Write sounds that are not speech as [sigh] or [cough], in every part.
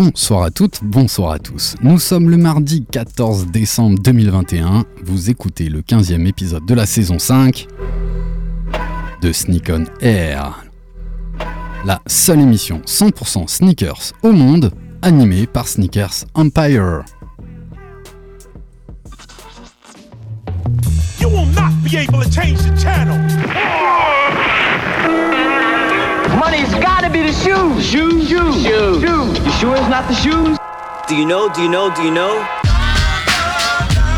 Bonsoir à toutes, bonsoir à tous. Nous sommes le mardi 14 décembre 2021. Vous écoutez le 15e épisode de la saison 5 de Sneak on Air. La seule émission 100% sneakers au monde, animée par Sneakers Empire. Money's gotta be the shoes. Shoes, shoes, shoes. shoes. You sure it's not the shoes? Do you know? Do you know? Do you know?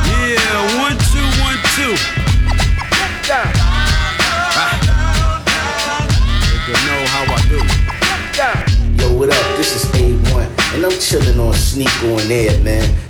Yeah, one, two, one, two. Nigga know how I do. Yo, what up? This is A1, and I'm chilling on Sneak on Air, man.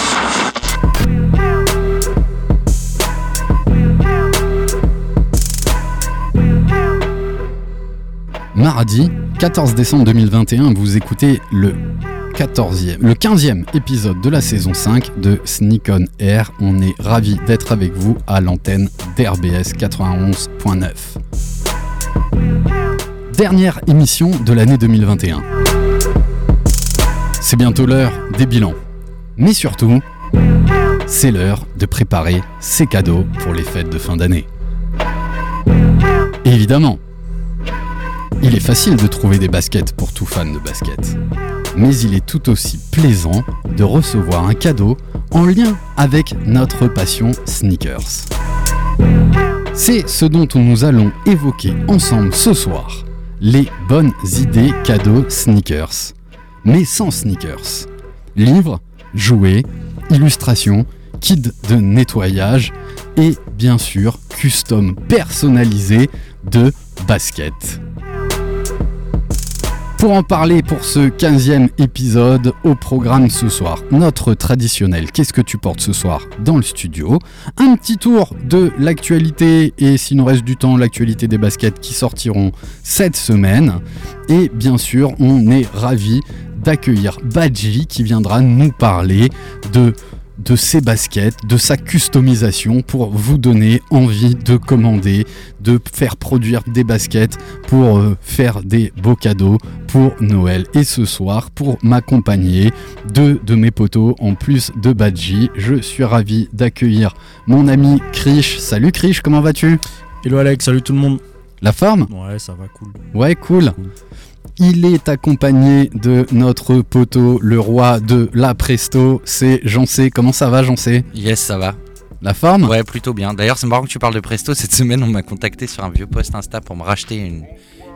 Mardi 14 décembre 2021, vous écoutez le 14e, le 15e épisode de la saison 5 de Sneak on Air. On est ravis d'être avec vous à l'antenne d'RBS 91.9. Dernière émission de l'année 2021. C'est bientôt l'heure des bilans. Mais surtout, c'est l'heure de préparer ses cadeaux pour les fêtes de fin d'année. Évidemment, il est facile de trouver des baskets pour tout fan de basket. Mais il est tout aussi plaisant de recevoir un cadeau en lien avec notre passion sneakers. C'est ce dont nous allons évoquer ensemble ce soir. Les bonnes idées cadeaux sneakers. Mais sans sneakers. Livres, jouets, illustrations, kits de nettoyage et bien sûr custom personnalisé de baskets. Pour en parler pour ce 15e épisode au programme ce soir, notre traditionnel Qu'est-ce que tu portes ce soir dans le studio? Un petit tour de l'actualité et s'il nous reste du temps, l'actualité des baskets qui sortiront cette semaine. Et bien sûr, on est ravi d'accueillir Badji qui viendra nous parler de de ses baskets, de sa customisation pour vous donner envie de commander, de faire produire des baskets pour euh, faire des beaux cadeaux pour Noël. Et ce soir, pour m'accompagner, deux de mes potos en plus de Badji, je suis ravi d'accueillir mon ami Krish. Salut Krish, comment vas-tu? Hello Alex, salut tout le monde. La forme? Ouais, ça va cool. Ouais, cool. Cool. Il est accompagné de notre poteau, le roi de la Presto, c'est Jancé. Comment ça va, Jancé? Yes, ça va. La forme? Ouais, plutôt bien. D'ailleurs, c'est marrant que tu parles de Presto. Cette semaine, on m'a contacté sur un vieux post Insta pour me racheter une,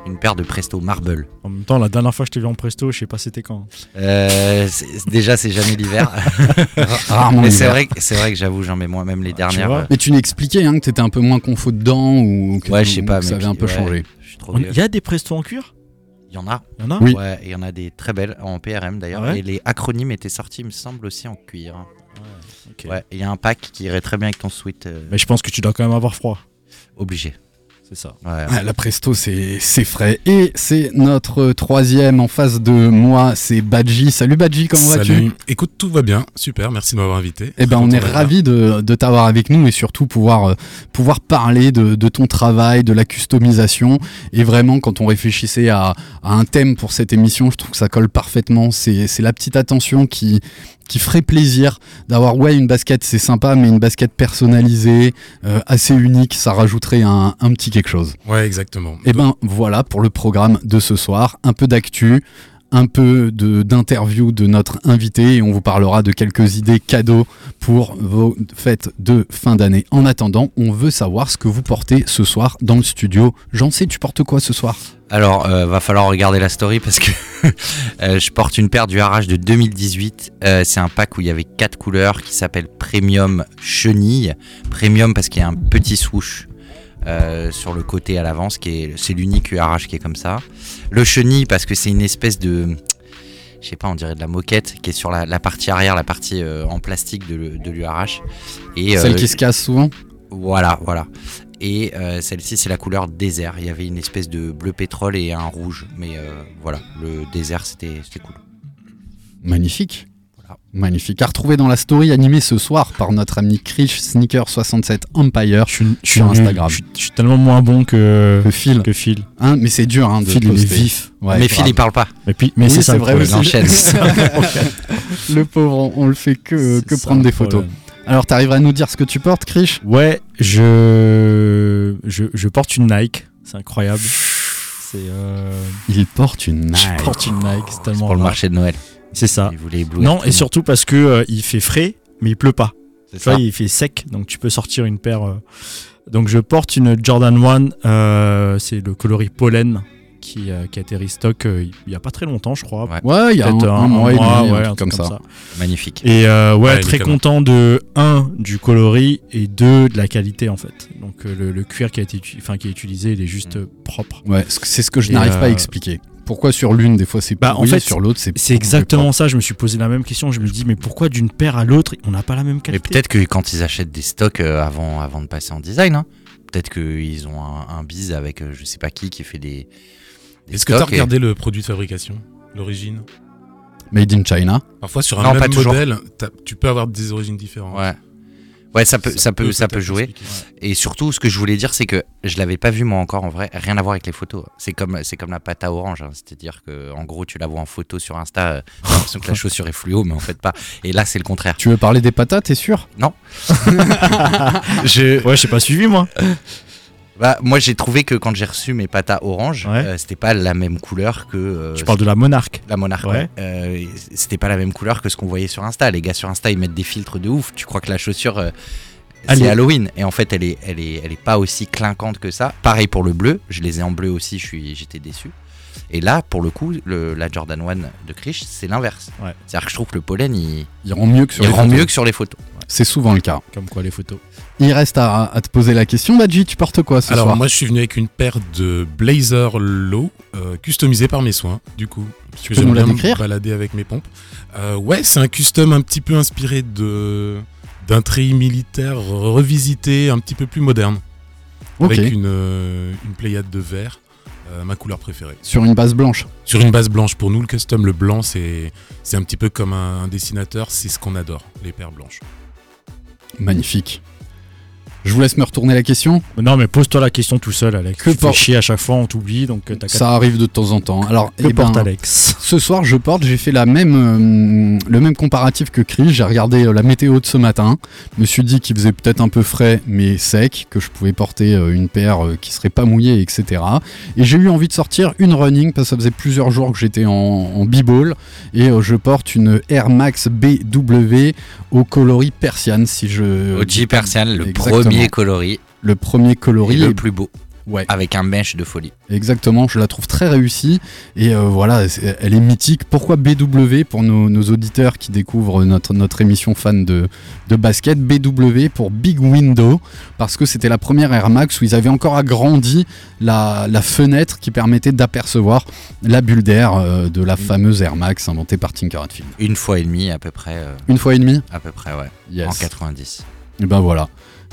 une paire de Presto Marble. En même temps, la dernière fois que je t'ai vu en presto, je sais pas c'était quand. Euh, déjà, c'est jamais l'hiver. [laughs] Rarement Mais c'est l'hiver. vrai, que- c'est vrai que j'avoue, j'en mets moins, même les dernières. vois euh, Mais tu m'expliquais hein, que t'étais un peu moins confo dedans ou que, Ouais, tu- je sais pas, que mais ça avait puis, un peu ouais. changé. Il y a des prestos en cuir? Il y en a. Il y en a Oui. Ouais, et il y en a des très belles en PRM d'ailleurs. Ah ouais et les acronymes étaient sortis, il me semble, aussi en cuir. Ok. Ouais, il y a un pack qui irait très bien avec ton sweat euh, Mais je pense que tu dois quand même avoir froid. obligé. C'est ça. Ouais. Ah, la Presto, c'est c'est frais. Et c'est notre troisième en face de moi, c'est Badji. Salut Badji, comment vas-tu? Salut. Écoute, tout va bien. Super, merci de m'avoir invité. Eh ben, on est ravis de, de t'avoir avec nous et surtout pouvoir, euh, pouvoir parler de, de ton travail, de la customisation. Et vraiment, quand on réfléchissait à, à un thème pour cette émission, je trouve que ça colle parfaitement. C'est c'est la petite attention qui, qui ferait plaisir d'avoir, ouais, une basket, c'est sympa, mais une basket personnalisée, euh, assez unique, ça rajouterait un, un petit quelque chose. Ouais, exactement. Et ben voilà pour le programme de ce soir. Un peu d'actu, un peu d'interview de, notre invité et on vous parlera de quelques idées cadeaux pour vos fêtes de fin d'année. En attendant, on veut savoir ce que vous portez ce soir dans le studio. J'en sais, tu portes quoi ce soir? Alors, euh, va falloir regarder la story parce que [laughs] euh, je porte une paire du Harage de 2018. Euh, c'est un pack où il y avait quatre couleurs qui s'appelle Premium Chenille. Premium parce qu'il y a un petit swoosh euh, sur le côté à l'avant, ce qui est c'est l'unique URH qui est comme ça. Le chenille parce que c'est une espèce de je sais pas, on dirait de la moquette qui est sur la, la partie arrière, la partie euh, en plastique de, de l'URH. Et Celle euh, qui se casse souvent voilà, voilà. Et celle-ci, c'est la couleur désert. Il y avait une espèce de bleu pétrole et un rouge. Mais voilà, le désert, c'était c'était cool. Magnifique. Voilà. Magnifique. À retrouver dans la story animée ce soir par notre ami Krish Sneaker67 Empire Je suis, je suis sur. Instagram. Je suis, je suis tellement moins bon que, Que Phil. que Phil. Hein, mais c'est dur hein, de Phil, il est vif. Ouais, mais Phil, grave. il parle pas. Et puis, mais Oui, c'est ça vrai. Il enchaîne. [laughs] [laughs] Le pauvre, on, on le fait que, que prendre des photos. problème. Alors, t'arriverais à nous dire ce que tu portes, Krish? Ouais, je, je, je porte une Nike. C'est incroyable. C'est. euh, Il porte une Nike. Je porte une Nike. C'est C'est tellement. pour le marché de Noël. C'est ça. Il voulait éblouir tout Non, et surtout parce que euh, il fait frais, mais il pleut pas. C'est Tu vois, ça. il fait sec, donc tu peux sortir une paire. euh. Donc je porte une Jordan 1, euh, c'est le coloris pollen qui, euh, qui a été restock euh, il y a pas très longtemps, je crois. Ouais. Ouais, il y a un, mois et demi, un ouais, truc comme ça. Magnifique. Et euh, ouais, Ouais, très content de un du coloris et deux de la qualité en fait. Donc euh, le, le cuir qui a été enfin qui est utilisé, il est juste euh, propre. Ouais, c'est ce que je Et, n'arrive pas à expliquer. Pourquoi sur l'une, des fois c'est Bah, en fait, sur l'autre c'est C'est exactement ça. Je me suis posé la même question. Je me dis mais pourquoi d'une paire à l'autre on n'a pas la même Mais qualité peut-être que quand ils achètent des stocks euh, avant, avant de passer en design, hein, peut-être qu'ils ont un, un bise avec euh, je sais pas qui qui fait des. des Est-ce que tu as et- regardé le produit de fabrication L'origine? Made in China. Parfois, sur un Non, même modèle, tu peux avoir des origines différentes. Ouais. Ouais, ça peut, ça peut, ça peut jouer. expliquer. Et surtout, ce que je voulais dire, c'est que je l'avais pas vu moi encore en vrai. Rien à voir avec les photos. C'est comme, c'est comme la pâte à orange. hein. C'est-à-dire que, en gros, tu la vois en photo sur Insta, euh, t'as l'impression que la [laughs] chaussure est fluo, mais en fait pas. Et là, c'est le contraire. Tu veux parler des patates, t'es sûr? [laughs] [laughs] Je, Ouais, j'ai pas suivi moi. Bah, moi, j'ai trouvé que quand j'ai reçu mes pâtes orange, Ouais. euh, c'était pas la même couleur que. euh, Tu parles de la monarque. La monarque, Ouais. Euh, c'était pas la même couleur que ce qu'on voyait sur Insta. Les gars sur Insta, ils mettent des filtres de ouf. Tu crois que la chaussure, Elle c'est est- Halloween. Et en fait, elle est, elle, est, elle est pas aussi clinquante que ça. Pareil pour le bleu. Je les ai en bleu aussi, je suis, j'étais déçu. Et là, pour le coup, le, la Jordan 1 de Krish, c'est l'inverse. Ouais. C'est-à-dire que je trouve que le pollen, il, Il rend mieux que sur il les rend photos. mieux que sur les photos. C'est souvent le cas. Comme quoi les photos. Il reste à, à te poser la question, Badji, tu portes quoi ce Alors, soir moi, je suis venu avec une paire de Blazer Low, euh, customisée par mes soins, du coup. Parce que peux nous la décrire balader avec mes pompes. Euh, ouais, c'est un custom un petit peu inspiré de d'un treillis militaire revisité, un petit peu plus moderne. Ok. Avec une, euh, une pléiade de vert, euh, ma couleur préférée. Sur une base blanche. Sur une base blanche, pour nous, le custom, le blanc, c'est un petit peu comme un, un dessinateur, c'est ce qu'on adore, les paires blanches. Magnifique. Je vous laisse me retourner la question. Non, mais pose-toi la question tout seul, Alex. Que tu fais porte- chier à chaque fois, on t'oublie, donc euh, t'as qu'à- Ça arrive de temps en temps. Alors, Que eh porte ben, Alex? Ce soir, je porte, j'ai fait la même, euh, le même comparatif que Chris. J'ai regardé euh, la météo de ce matin. Je me suis dit qu'il faisait peut-être un peu frais, mais sec, que je pouvais porter euh, une paire euh, qui serait pas mouillée, etc. Et j'ai eu envie de sortir une running parce que ça faisait plusieurs jours que j'étais en, en b-ball et euh, je porte une Air Max BW au coloris persiane. Si je OG Persian, le Exactement. Premier coloris le premier et coloris le plus beau, ouais. avec un mèche de folie. Exactement, je la trouve très réussie et euh, voilà, elle est mythique. Pourquoi BW pour nos, nos auditeurs qui découvrent notre, notre émission fan de, de basket? BW pour Big Window parce que c'était la première Air Max où ils avaient encore agrandi la, la fenêtre qui permettait d'apercevoir la bulle d'air euh, de la fameuse Air Max inventée par Tinker Hatfield. Une fois et demie à peu près, euh, Une fois et demie? à peu près, ouais, Yes. en 90. Et ben voilà.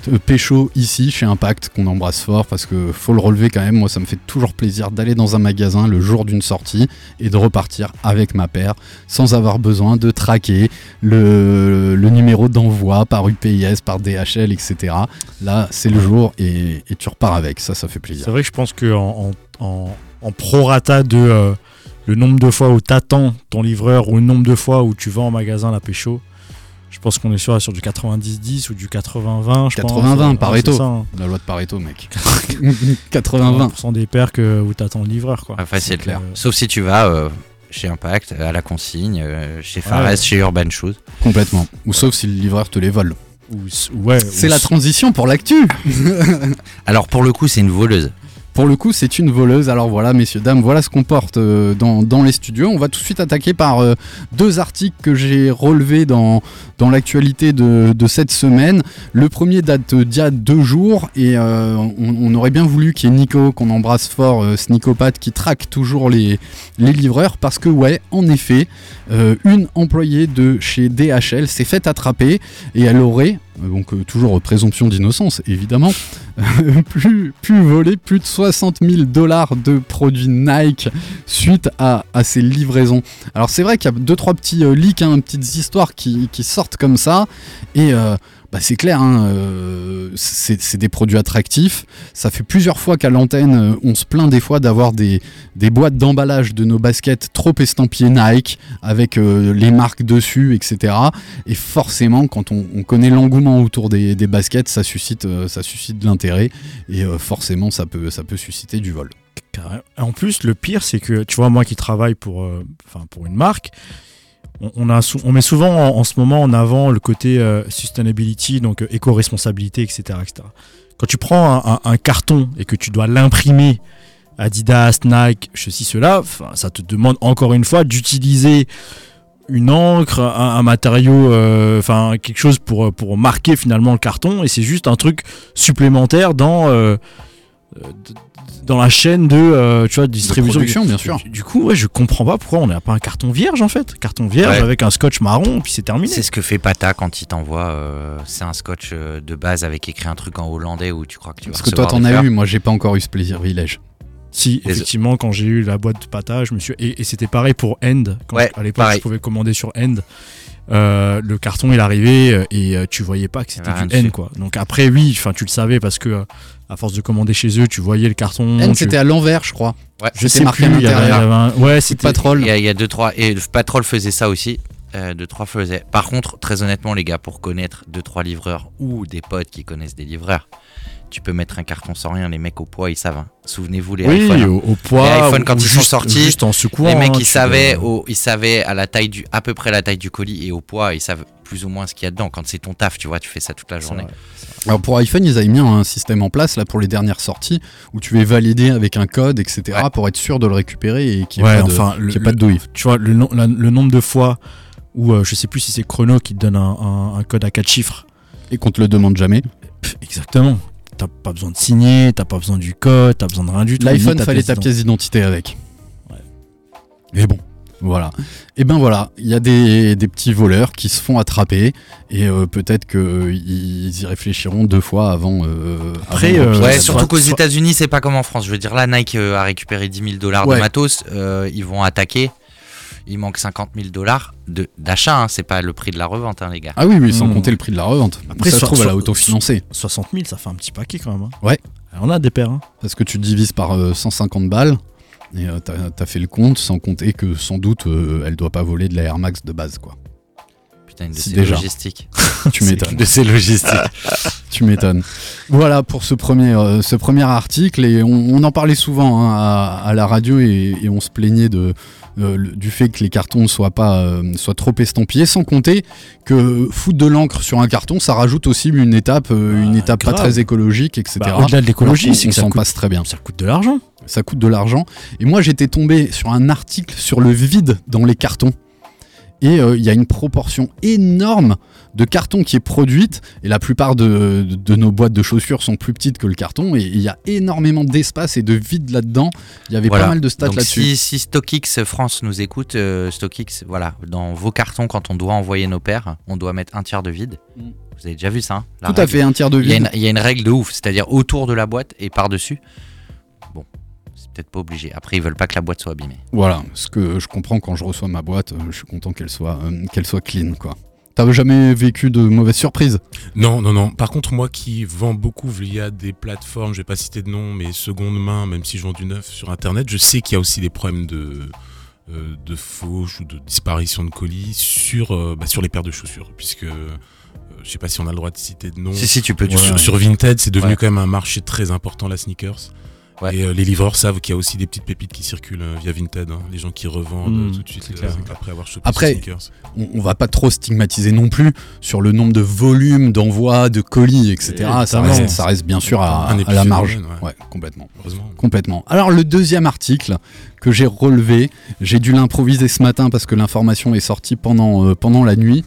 Euh, Pécho ici chez Impact qu'on embrasse fort parce que faut le relever quand même. Moi, ça me fait toujours plaisir d'aller dans un magasin le jour d'une sortie et de repartir avec ma paire sans avoir besoin de traquer le, numéro d'envoi par UPS, par DHL, etc. Là, c'est le jour et, tu repars avec. Ça, ça fait plaisir. C'est vrai que je pense que en prorata de euh, le nombre de fois où t'attends ton livreur ou le nombre de fois où tu vas en magasin la pécho, je pense qu'on est sur, sur du 90-10 ou du 80-20. je pense. 80-20, Ouais, Pareto. c'est ça, hein. La loi de Pareto, mec. [laughs] 80-20. 80% des paires que, où t'attends le livreur. Quoi. Ah, facile. Donc, euh, Sauf si tu vas euh, chez Impact, à la consigne, euh, chez Fares, Ouais. chez Urban Shoes. Complètement. Ou sauf si le livreur te les vole. ou- ou- ouais, C'est la transition pour l'actu. [laughs] Alors pour le coup, c'est une voleuse. Pour le coup, c'est une voleuse. Alors voilà, messieurs, dames, voilà ce qu'on porte euh, dans, les studios. On va tout de suite attaquer par euh, deux articles que j'ai relevés dans, dans l'actualité de, cette semaine. Le premier date d'il y a deux jours et euh, on, aurait bien voulu qu'il y ait Nico, qu'on embrasse fort, euh, Snicopathe, qui traque toujours les, les livreurs parce que, ouais, en effet, une employée de chez DHL s'est fait attraper et elle aurait donc euh, toujours présomption d'innocence évidemment, [laughs] plus, plus volé plus de 60 000 dollars de produits Nike suite à, à ces livraisons. Alors c'est vrai qu'il y a deux trois petits euh, leaks, hein, petites histoires qui, qui sortent comme ça, et euh, bah, c'est clair, hein, euh, c'est des produits attractifs. Ça fait plusieurs fois qu'à l'antenne, euh, on se plaint des fois d'avoir des, boîtes d'emballage de nos baskets trop estampillées Nike, avec euh, les marques dessus, etc. Et forcément, quand on, on connaît l'engouement autour des, baskets, ça suscite, ça suscite de l'intérêt, et forcément, ça peut, ça peut susciter du vol. En plus, le pire, c'est que, tu vois, moi qui travaille pour, pour une marque, on, met souvent en, ce moment en avant le côté euh, sustainability, donc euh, éco-responsabilité, etc., etc. Quand tu prends un, carton et que tu dois l'imprimer Adidas, Nike, ceci, cela, ça te demande encore une fois d'utiliser une encre, un, matériau, euh, enfin quelque chose pour, marquer finalement le carton, et c'est juste un truc supplémentaire dans, dans la chaîne de, euh, tu vois, de distribution. production, bien sûr. Du, coup, ouais, je comprends pas pourquoi on n'a pas un carton vierge en fait, carton vierge Ouais. avec un scotch marron, puis c'est terminé. C'est ce que fait Pata quand il t'envoie. euh, c'est un scotch euh, de base avec écrit un truc en hollandais où tu crois que tu vas Parce que toi, t'en as eu, moi, j'ai pas encore eu ce plaisir village. Si, Les- effectivement, quand j'ai eu la boîte de pata, je me suis. Et, et c'était pareil pour End. Quand Ouais, à l'époque, je pouvais commander sur End. Euh, le carton il arrivait euh, et euh, tu voyais pas que c'était avait du N quoi. Donc après oui, enfin tu le savais parce que euh, à force de commander chez eux, tu voyais le carton. N, tu- c'était à l'envers, je crois. Ouais. je sais marqué plus, à il y avait- il y avait un- Ouais, c'était Patrol. Il y, a, il y a deux trois et le Patrol faisait ça aussi. Euh, deux trois faisait. Par contre, très honnêtement, les gars, pour connaître deux trois livreurs ou des potes qui connaissent des livreurs, tu peux mettre un carton sans rien. Les mecs au poids, ils savent. hein. Souvenez-vous les Oui, iPhones. au, au poids. Les iPhones, quand ou ils sont sortis, juste en secouant. les mecs, hein, ils savaient, peux- au- ils savaient à la taille du, à peu près la taille du colis et au poids, ils savent plus ou moins ce qu'il y a dedans. Quand c'est ton taf, tu vois, tu fais ça toute la journée. vrai. Alors pour iPhone, ils avaient mis un système en place là pour les dernières sorties où tu es validé avec un code, etc. Ouais. pour être sûr de le récupérer et qu'il n'y Ouais, ait, pas de- enfin, ait le- pas de douille. tu vois, le, la- le nombre de fois où euh, je sais plus si c'est Chrono qui te donne un, un- un code à 4 chiffres. Et qu'on te le demande jamais. Exactement. T'as pas besoin de signer, t'as pas besoin du code, t'as besoin de rien du tout. L'iPhone, fallait ta pièce d'identité avec. Ouais. Mais bon, voilà. Et ben voilà, il y a des, des petits voleurs qui se font attraper et euh, peut-être qu'ils y réfléchiront deux fois avant. euh, Après, avant euh, Ouais, surtout qu'aux États-Unis, c'est pas comme en France. Je veux dire, là, Nike a récupéré 10 000 dollars Ouais. de matos. euh, ils vont attaquer. Il manque 50 000 dollars de- d'achat. hein, c'est pas le prix de la revente, hein, les gars. Ah oui, oui, sans Hmm. compter le prix de la revente. Après, ça se trouve, elle a autofinancé. 60 000, ça fait un petit paquet quand même. hein. Ouais. On a des paires. hein. Parce que tu divises par euh, 150 balles et euh, t'as as fait le compte sans compter que sans doute euh, elle doit pas voler de la Air Max de base quoi. Putain, une de ces déjà. logistiques. [laughs] Tu m'étonnes. de ces logistiques. [laughs] Tu m'étonnes. Voilà pour ce premier, euh, ce premier article et on, on en parlait souvent hein, à, à la radio et, et on se plaignait de, euh, le- du fait que les cartons ne soient pas euh, soient trop estampillés, sans compter que foutre de l'encre sur un carton, ça rajoute aussi une étape, euh, une Ah, étape pas très écologique, etc. Bah, Au-delà de l'écologie, on que ça s'en coûte, passe très bien. ça coûte de l'argent. Ça coûte de l'argent. Et moi, j'étais tombé sur un article sur le vide dans les cartons. Et euh, il y a une proportion énorme de cartons qui est produite. Et la plupart de, de- de nos boîtes de chaussures sont plus petites que le carton. Et il y a énormément d'espace et de vide là-dedans. Il y avait Voilà. pas mal de stats là-dessus. si, si StockX France nous écoute, euh, StockX, voilà, dans vos cartons, quand on doit envoyer nos paires, on doit mettre un tiers de vide. Mm. Vous avez déjà vu ça hein, Tout à fait, un tiers de Il y, a vide. une, il y a une règle de ouf, c'est-à-dire autour de la boîte et par-dessus. Peut-être pas obligé. Après, ils veulent pas que la boîte soit abîmée. Voilà, ce que je comprends quand je reçois ma boîte, euh, je suis content qu'elle soit, euh, qu'elle soit clean. quoi. T'as jamais vécu de mauvaises surprises? Non, non, non. Par contre, moi qui vends beaucoup via des plateformes, je vais pas citer de nom, mais seconde main, même si je vends du neuf sur Internet, je sais qu'il y a aussi des problèmes de, euh, de fauche ou de disparition de colis sur, euh, bah, sur les paires de chaussures, puisque euh, je sais pas si on a le droit de citer de nom. Si, si, tu peux. Sur, sur Vinted, c'est devenu Ouais. quand même un marché très important, la sneakers. Ouais. Et euh, les livreurs savent qu'il y a aussi des petites pépites qui circulent euh, via Vinted. hein. Les gens qui revendent Mmh, euh, tout de suite clair. après avoir chopé Après, on, on va pas trop stigmatiser non plus sur le nombre de volumes d'envoi de colis, etc. Ça reste, ça reste bien sûr à, la marge. ouais. Ouais, complètement. Heureusement. Complètement. Alors le deuxième article que j'ai relevé, j'ai dû l'improviser ce matin parce que l'information est sortie pendant, euh, pendant la nuit.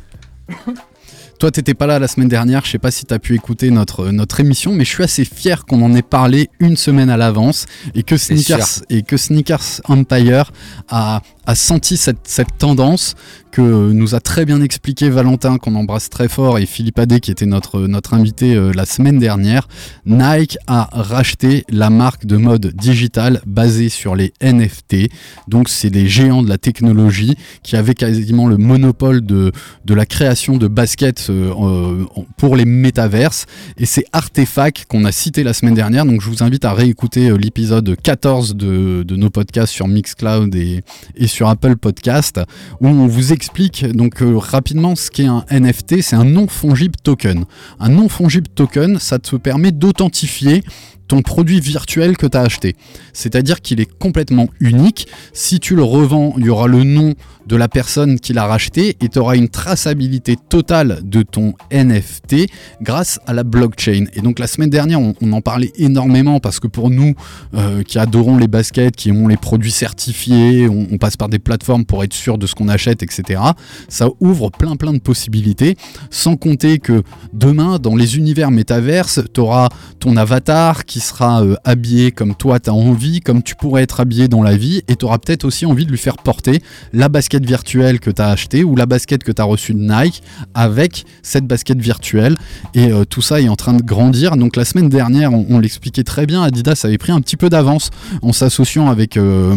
Toi, t'étais pas là la semaine dernière, je sais pas si t'as pu écouter notre, notre émission, mais je suis assez fier qu'on en ait parlé une semaine à l'avance et que Sneakers, et que Sneakers Empire a, a senti cette, cette tendance que nous a très bien expliqué Valentin, qu'on embrasse très fort, et Philippe Adé, qui était notre, notre invité euh, la semaine dernière, Nike a racheté la marque de mode digital basée sur les NFT. Donc, c'est des géants de la technologie qui avaient quasiment le monopole de, de la création de baskets euh, pour les métaverses. Et c'est Artefact qu'on a cité la semaine dernière. Donc, je vous invite à réécouter euh, l'épisode 14 de, de nos podcasts sur Mixcloud et, et sur Apple Podcast, où on vous explique donc euh, rapidement ce qu'est un NFT. C'est un non fongible token. Un non fongible token, ça te permet d'authentifier ton produit virtuel que tu as acheté. C'est-à-dire qu'il est complètement unique. Si tu le revends, il y aura le nom de la personne qui l'a racheté et tu auras une traçabilité totale de ton NFT grâce à la blockchain. Et donc la semaine dernière, on, en parlait énormément parce que pour nous euh, qui adorons les baskets, qui ont les produits certifiés, on, on passe par des plateformes pour être sûr de ce qu'on achète, etc. Ça ouvre plein plein de possibilités. Sans compter que demain, dans les univers métaverses, tu auras ton avatar qui sera euh, habillé comme toi tu as envie, comme tu pourrais être habillé dans la vie, et tu auras peut-être aussi envie de lui faire porter la basket virtuelle que tu as achetée ou la basket que tu as reçue de Nike avec cette basket virtuelle. Et euh, tout ça est en train de grandir. Donc la semaine dernière, on, l'expliquait très bien, Adidas avait pris un petit peu d'avance en s'associant avec euh,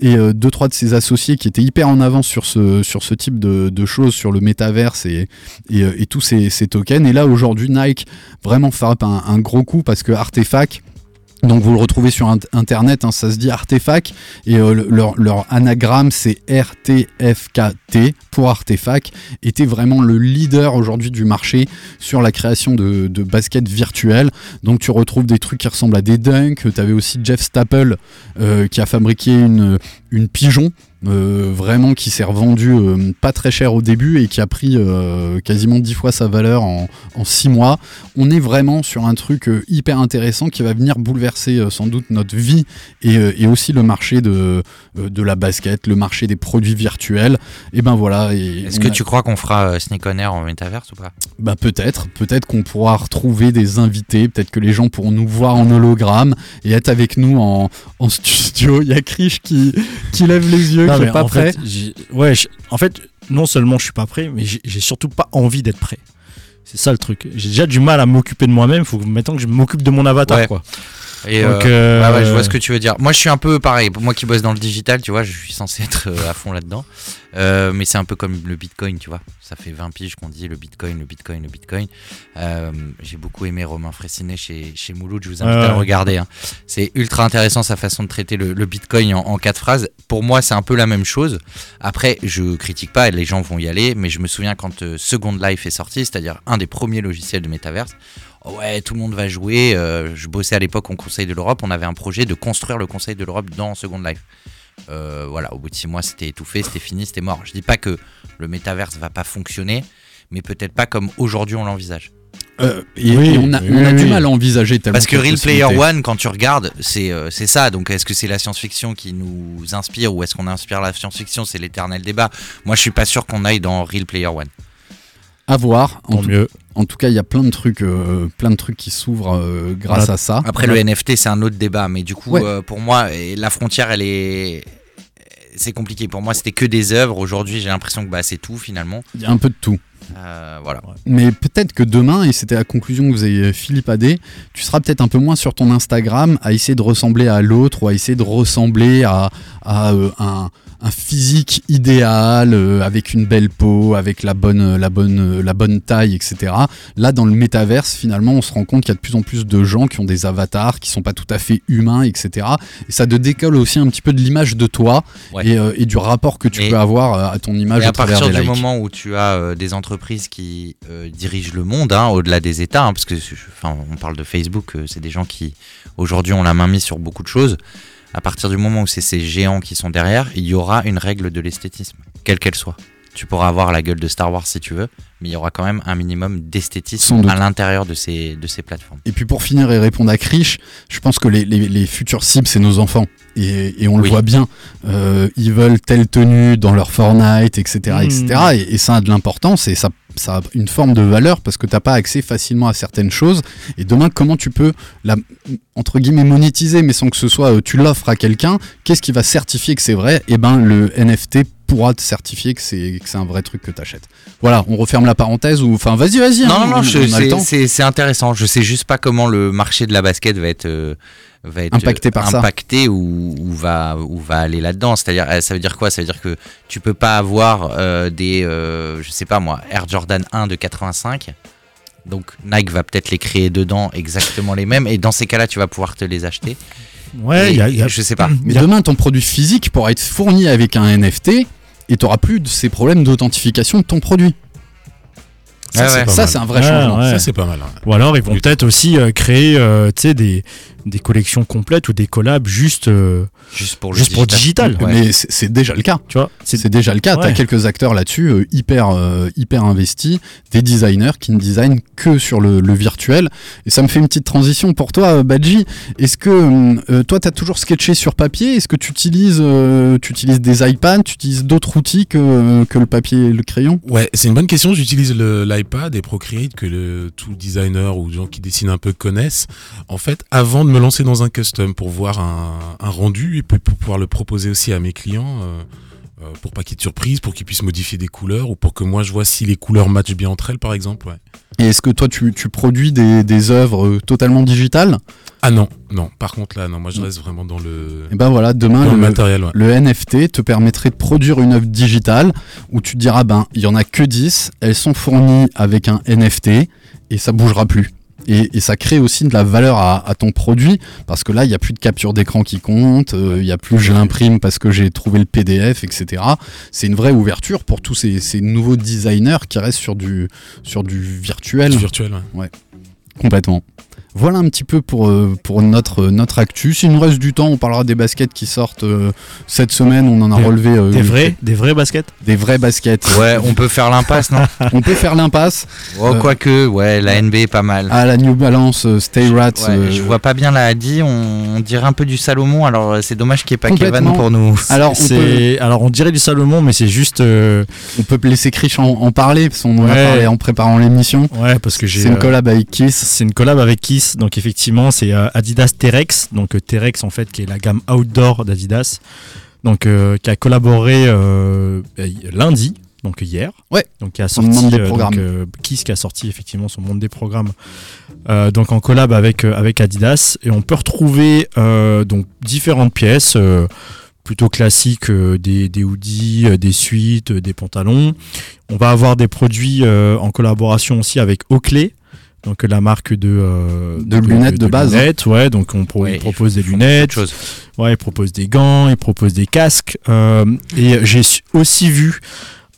et euh, deux trois de ses associés qui étaient hyper en avance sur ce, sur ce type de, choses, sur le métaverse et, et, euh, tous ces, ces tokens. Et là aujourd'hui, Nike vraiment frappe un, un gros coup parce que Artefact donc vous le retrouvez sur int- internet, hein, ça se dit Artefact et euh, le- leur, anagramme c'est RTFKT pour Artefact, était vraiment le leader aujourd'hui du marché sur la création de, baskets virtuelles. Donc tu retrouves des trucs qui ressemblent à des dunks, tu avais aussi Jeff Staple euh, qui a fabriqué une pigeon euh, vraiment qui s'est revendu euh, pas très cher au début et qui a pris euh, quasiment 10 fois sa valeur en, en 6 mois. On est vraiment sur un truc hyper intéressant qui va venir bouleverser sans doute notre vie et, et aussi le marché de, de la basket, le marché des produits virtuels. Et ben voilà. Est-ce que a- tu crois qu'on fera Sneak on Air en métaverse ou pas? Bah peut-être, peut-être qu'on pourra retrouver des invités, peut-être que les gens pourront nous voir en hologramme et être avec nous en, en studio. Il y a Krish qui, qui lève les yeux, Mais est pas en prêt. fait, j'ai- ouais, je- en fait, non seulement je suis pas prêt, mais j'ai j'ai surtout pas envie d'être prêt. C'est ça le truc. J'ai déjà du mal à m'occuper de moi-même. Faut maintenant que je m'occupe de mon avatar, Ouais. quoi. Et Donc, euh, euh, ouais, ouais, je vois ce que tu veux dire. Moi, je suis un peu pareil. Moi qui bosse dans le digital, tu vois, je suis censé [laughs] être euh, à fond là-dedans. Euh, mais c'est un peu comme le Bitcoin, tu vois. Ça fait 20 piges qu'on dit le Bitcoin, le Bitcoin, le Bitcoin. J'ai beaucoup aimé Romain Fressinet chez, chez Mouloud. Je vous invite à le regarder. hein. C'est ultra intéressant sa façon de traiter le, le Bitcoin en, en quatre phrases. Pour moi, c'est un peu la même chose. Après, je critique pas, les gens vont y aller. Mais je me souviens quand Second Life est sorti, c'est-à-dire un des premiers logiciels de métaverse. Oh ouais, tout le monde va jouer. euh, je bossais à l'époque au Conseil de l'Europe. On avait un projet de construire le Conseil de l'Europe dans Second Life. Euh, voilà, au bout de six mois, c'était étouffé, c'était fini, c'était mort. Je dis pas que le métaverse va pas fonctionner, mais peut-être pas comme aujourd'hui on l'envisage. Euh, et, Oui, et on a, oui, on a du oui. mal à envisager tellement Parce que Real Player. One, quand tu regardes, c'est euh, c'est ça. Donc est-ce que c'est la science-fiction qui nous inspire ou est-ce qu'on inspire la science-fiction? C'est l'éternel débat. Moi, je suis pas sûr qu'on aille dans Real Player One. À voir. En tout, mieux. En tout cas, il y a plein de trucs, euh, plein de trucs qui s'ouvrent euh, grâce Voilà. à ça. Après, le NFT, c'est un autre débat. Mais du coup, Ouais. euh, pour moi, la frontière, elle est. C'est compliqué. Pour moi, c'était que des œuvres. Aujourd'hui, j'ai l'impression que bah, c'est tout finalement. Il y a un peu de tout. Euh, voilà. Mais peut-être que demain, et c'était la conclusion que vous avez Philippe Adé, tu seras peut-être un peu moins sur ton Instagram à essayer de ressembler à l'autre ou à essayer de ressembler à, à, euh, un, un physique idéal euh, avec une belle peau, avec la bonne, la bonne, euh, la bonne taille, etc. Là, dans le métaverse, finalement, on se rend compte qu'il y a de plus en plus de gens qui ont des avatars qui sont pas tout à fait humains, etc. Et ça te décolle aussi un petit peu de l'image de toi Ouais. et, euh, et du rapport que tu Et- peux avoir euh, à ton image Et à à travers partir des du likes. moment où tu as euh, des entreprises qui euh, dirigent le monde, hein, au-delà des États, hein, parce que enfin, on parle de Facebook, euh, c'est des gens qui aujourd'hui ont la main mise sur beaucoup de choses. À partir du moment où c'est ces géants qui sont derrière, il y aura une règle de l'esthétisme, quelle qu'elle soit. Tu pourras avoir la gueule de Star Wars si tu veux, mais il y aura quand même un minimum d'esthétisme à l'intérieur de ces, de ces plateformes. Et puis pour finir et répondre à Krish, je pense que les, les- les futures cibles, c'est nos enfants. Et, et on le Oui. voit bien. Euh, ils veulent telle tenue dans leur Fortnite, etc. Etc. Et, et ça a de l'importance et ça, ça a une forme de valeur parce que t'as pas accès facilement à certaines choses. Et demain, comment tu peux la, entre guillemets monétiser, mais sans que ce soit euh, tu l'offres à quelqu'un, qu'est-ce qui va certifier que c'est vrai? Eh ben le NFT pourra te certifier que c'est un vrai truc que t'achètes. Voilà, on referme la parenthèse ou enfin vas-y vas-y. Non, hein, non, non, on- je- on a le c'est- temps. c'est c'est intéressant. Je sais juste pas comment le marché de la basket va être, euh, va être Impacté par ça. impacté ou, ou va, ou va aller là-dedans. C'est-à-dire, euh, ça veut dire quoi? Ça veut dire que tu peux pas avoir euh, des, euh, je sais pas moi, Air Jordan 1 de 85. Donc Nike va peut-être les créer dedans exactement les mêmes. Et dans ces cas-là, tu vas pouvoir te les acheter. Ouais, y a, il y a- je sais pas. Mais a- demain ton produit physique pourra être fourni avec un NFT et t'auras plus de ces problèmes d'authentification de ton produit. Ça, Ouais, c'est ouais. un vrai Ouais, changement. ouais. Ça, c'est pas mal. hein. Ou alors ils vont peut-être aussi euh, créer euh, tu sais, des, des collections complètes ou des collabs juste, euh, Juste pour le juste pour digital. Ouais. Mais c'est déjà le cas. Tu vois C'est déjà le cas. T'as Ouais. quelques acteurs là-dessus euh, hyper euh, hyper investis, des designers qui ne designent que sur le, le virtuel. Et ça me fait une petite transition pour toi, Badji. Est-ce que euh, toi t'as toujours sketché sur papier? Est-ce que tu utilises euh, tu utilises des iPads? Tu utilises d'autres outils que, que le papier et le crayon? Ouais, c'est une bonne question. J'utilise le- l'iPad et Procreate que le, tout designer ou gens qui dessinent un peu connaissent. En fait, avant de me lancer dans un custom pour voir un, un rendu et puis pour pouvoir le proposer aussi à mes clients, euh, euh, pour pas qu'il y ait de surprise, pour qu'ils puissent modifier des couleurs ou pour que moi je vois si les couleurs matchent bien entre elles, par exemple. Ouais. Et est-ce que toi tu, tu produis des, des œuvres euh, totalement digitales? Ah non, non. Par contre là, non, moi je reste vraiment dans le, Et ben voilà, demain le le, matériel. ouais. Le NFT te permettrait de produire une œuvre digitale où tu te diras, ben, il y en a que 10, elles sont fournies avec un NFT et ça bougera plus. Et, et ça crée aussi de la valeur à, à ton produit parce que là, il n'y a plus de capture d'écran qui compte, euh, il n'y a plus je l'imprime parce que j'ai trouvé le PDF, etc. C'est une vraie ouverture pour tous ces, ces nouveaux designers qui restent sur du, sur du virtuel Du virtuel. ouais. complètement. Voilà un petit peu pour, euh, pour notre, notre actu. S'il nous reste du temps, on parlera des baskets qui sortent euh, cette semaine. On en a Des- relevé euh, Des vrais, des vrais baskets? Des vraies baskets. Ouais, on peut faire l'impasse, non? [laughs] On peut faire l'impasse oh, Euh, Quoique, ouais, la NB est pas mal. à la New Balance euh, Stay Rats. Ouais, euh, Je vois pas bien la Adi, on, on dirait un peu du Salomon, alors euh, c'est dommage qu'il n'y ait pas. Kevin pour nous. Alors, on peut, Alors on dirait du Salomon, mais c'est juste. euh, on peut laisser Krish en, en parler parce qu'on en a parlé en préparant l'émission. Ouais, parce que j'ai. C'est une euh, collab avec Kiss. C'est une collab avec Kiss, donc effectivement c'est euh, Adidas T-Rex, donc euh, T-Rex en fait qui est la gamme outdoor d'Adidas, donc euh, qui a collaboré euh, euh, lundi, donc hier, Ouais. donc qui a sorti donc, Kiss qui a sorti effectivement son monde des programmes, donc en collab avec avec Adidas. Et on peut retrouver donc différentes pièces. plutôt classiques, euh, des, des hoodies, euh, des suites, euh, des pantalons. On va avoir des produits en collaboration aussi avec Oakley, donc la marque de, euh, De lunettes de base, lunettes, ouais, donc on pro- Ouais, ils ils proposent des lunettes, chose. ouais, ils proposent des gants, ils proposent des casques. euh, et j'ai aussi vu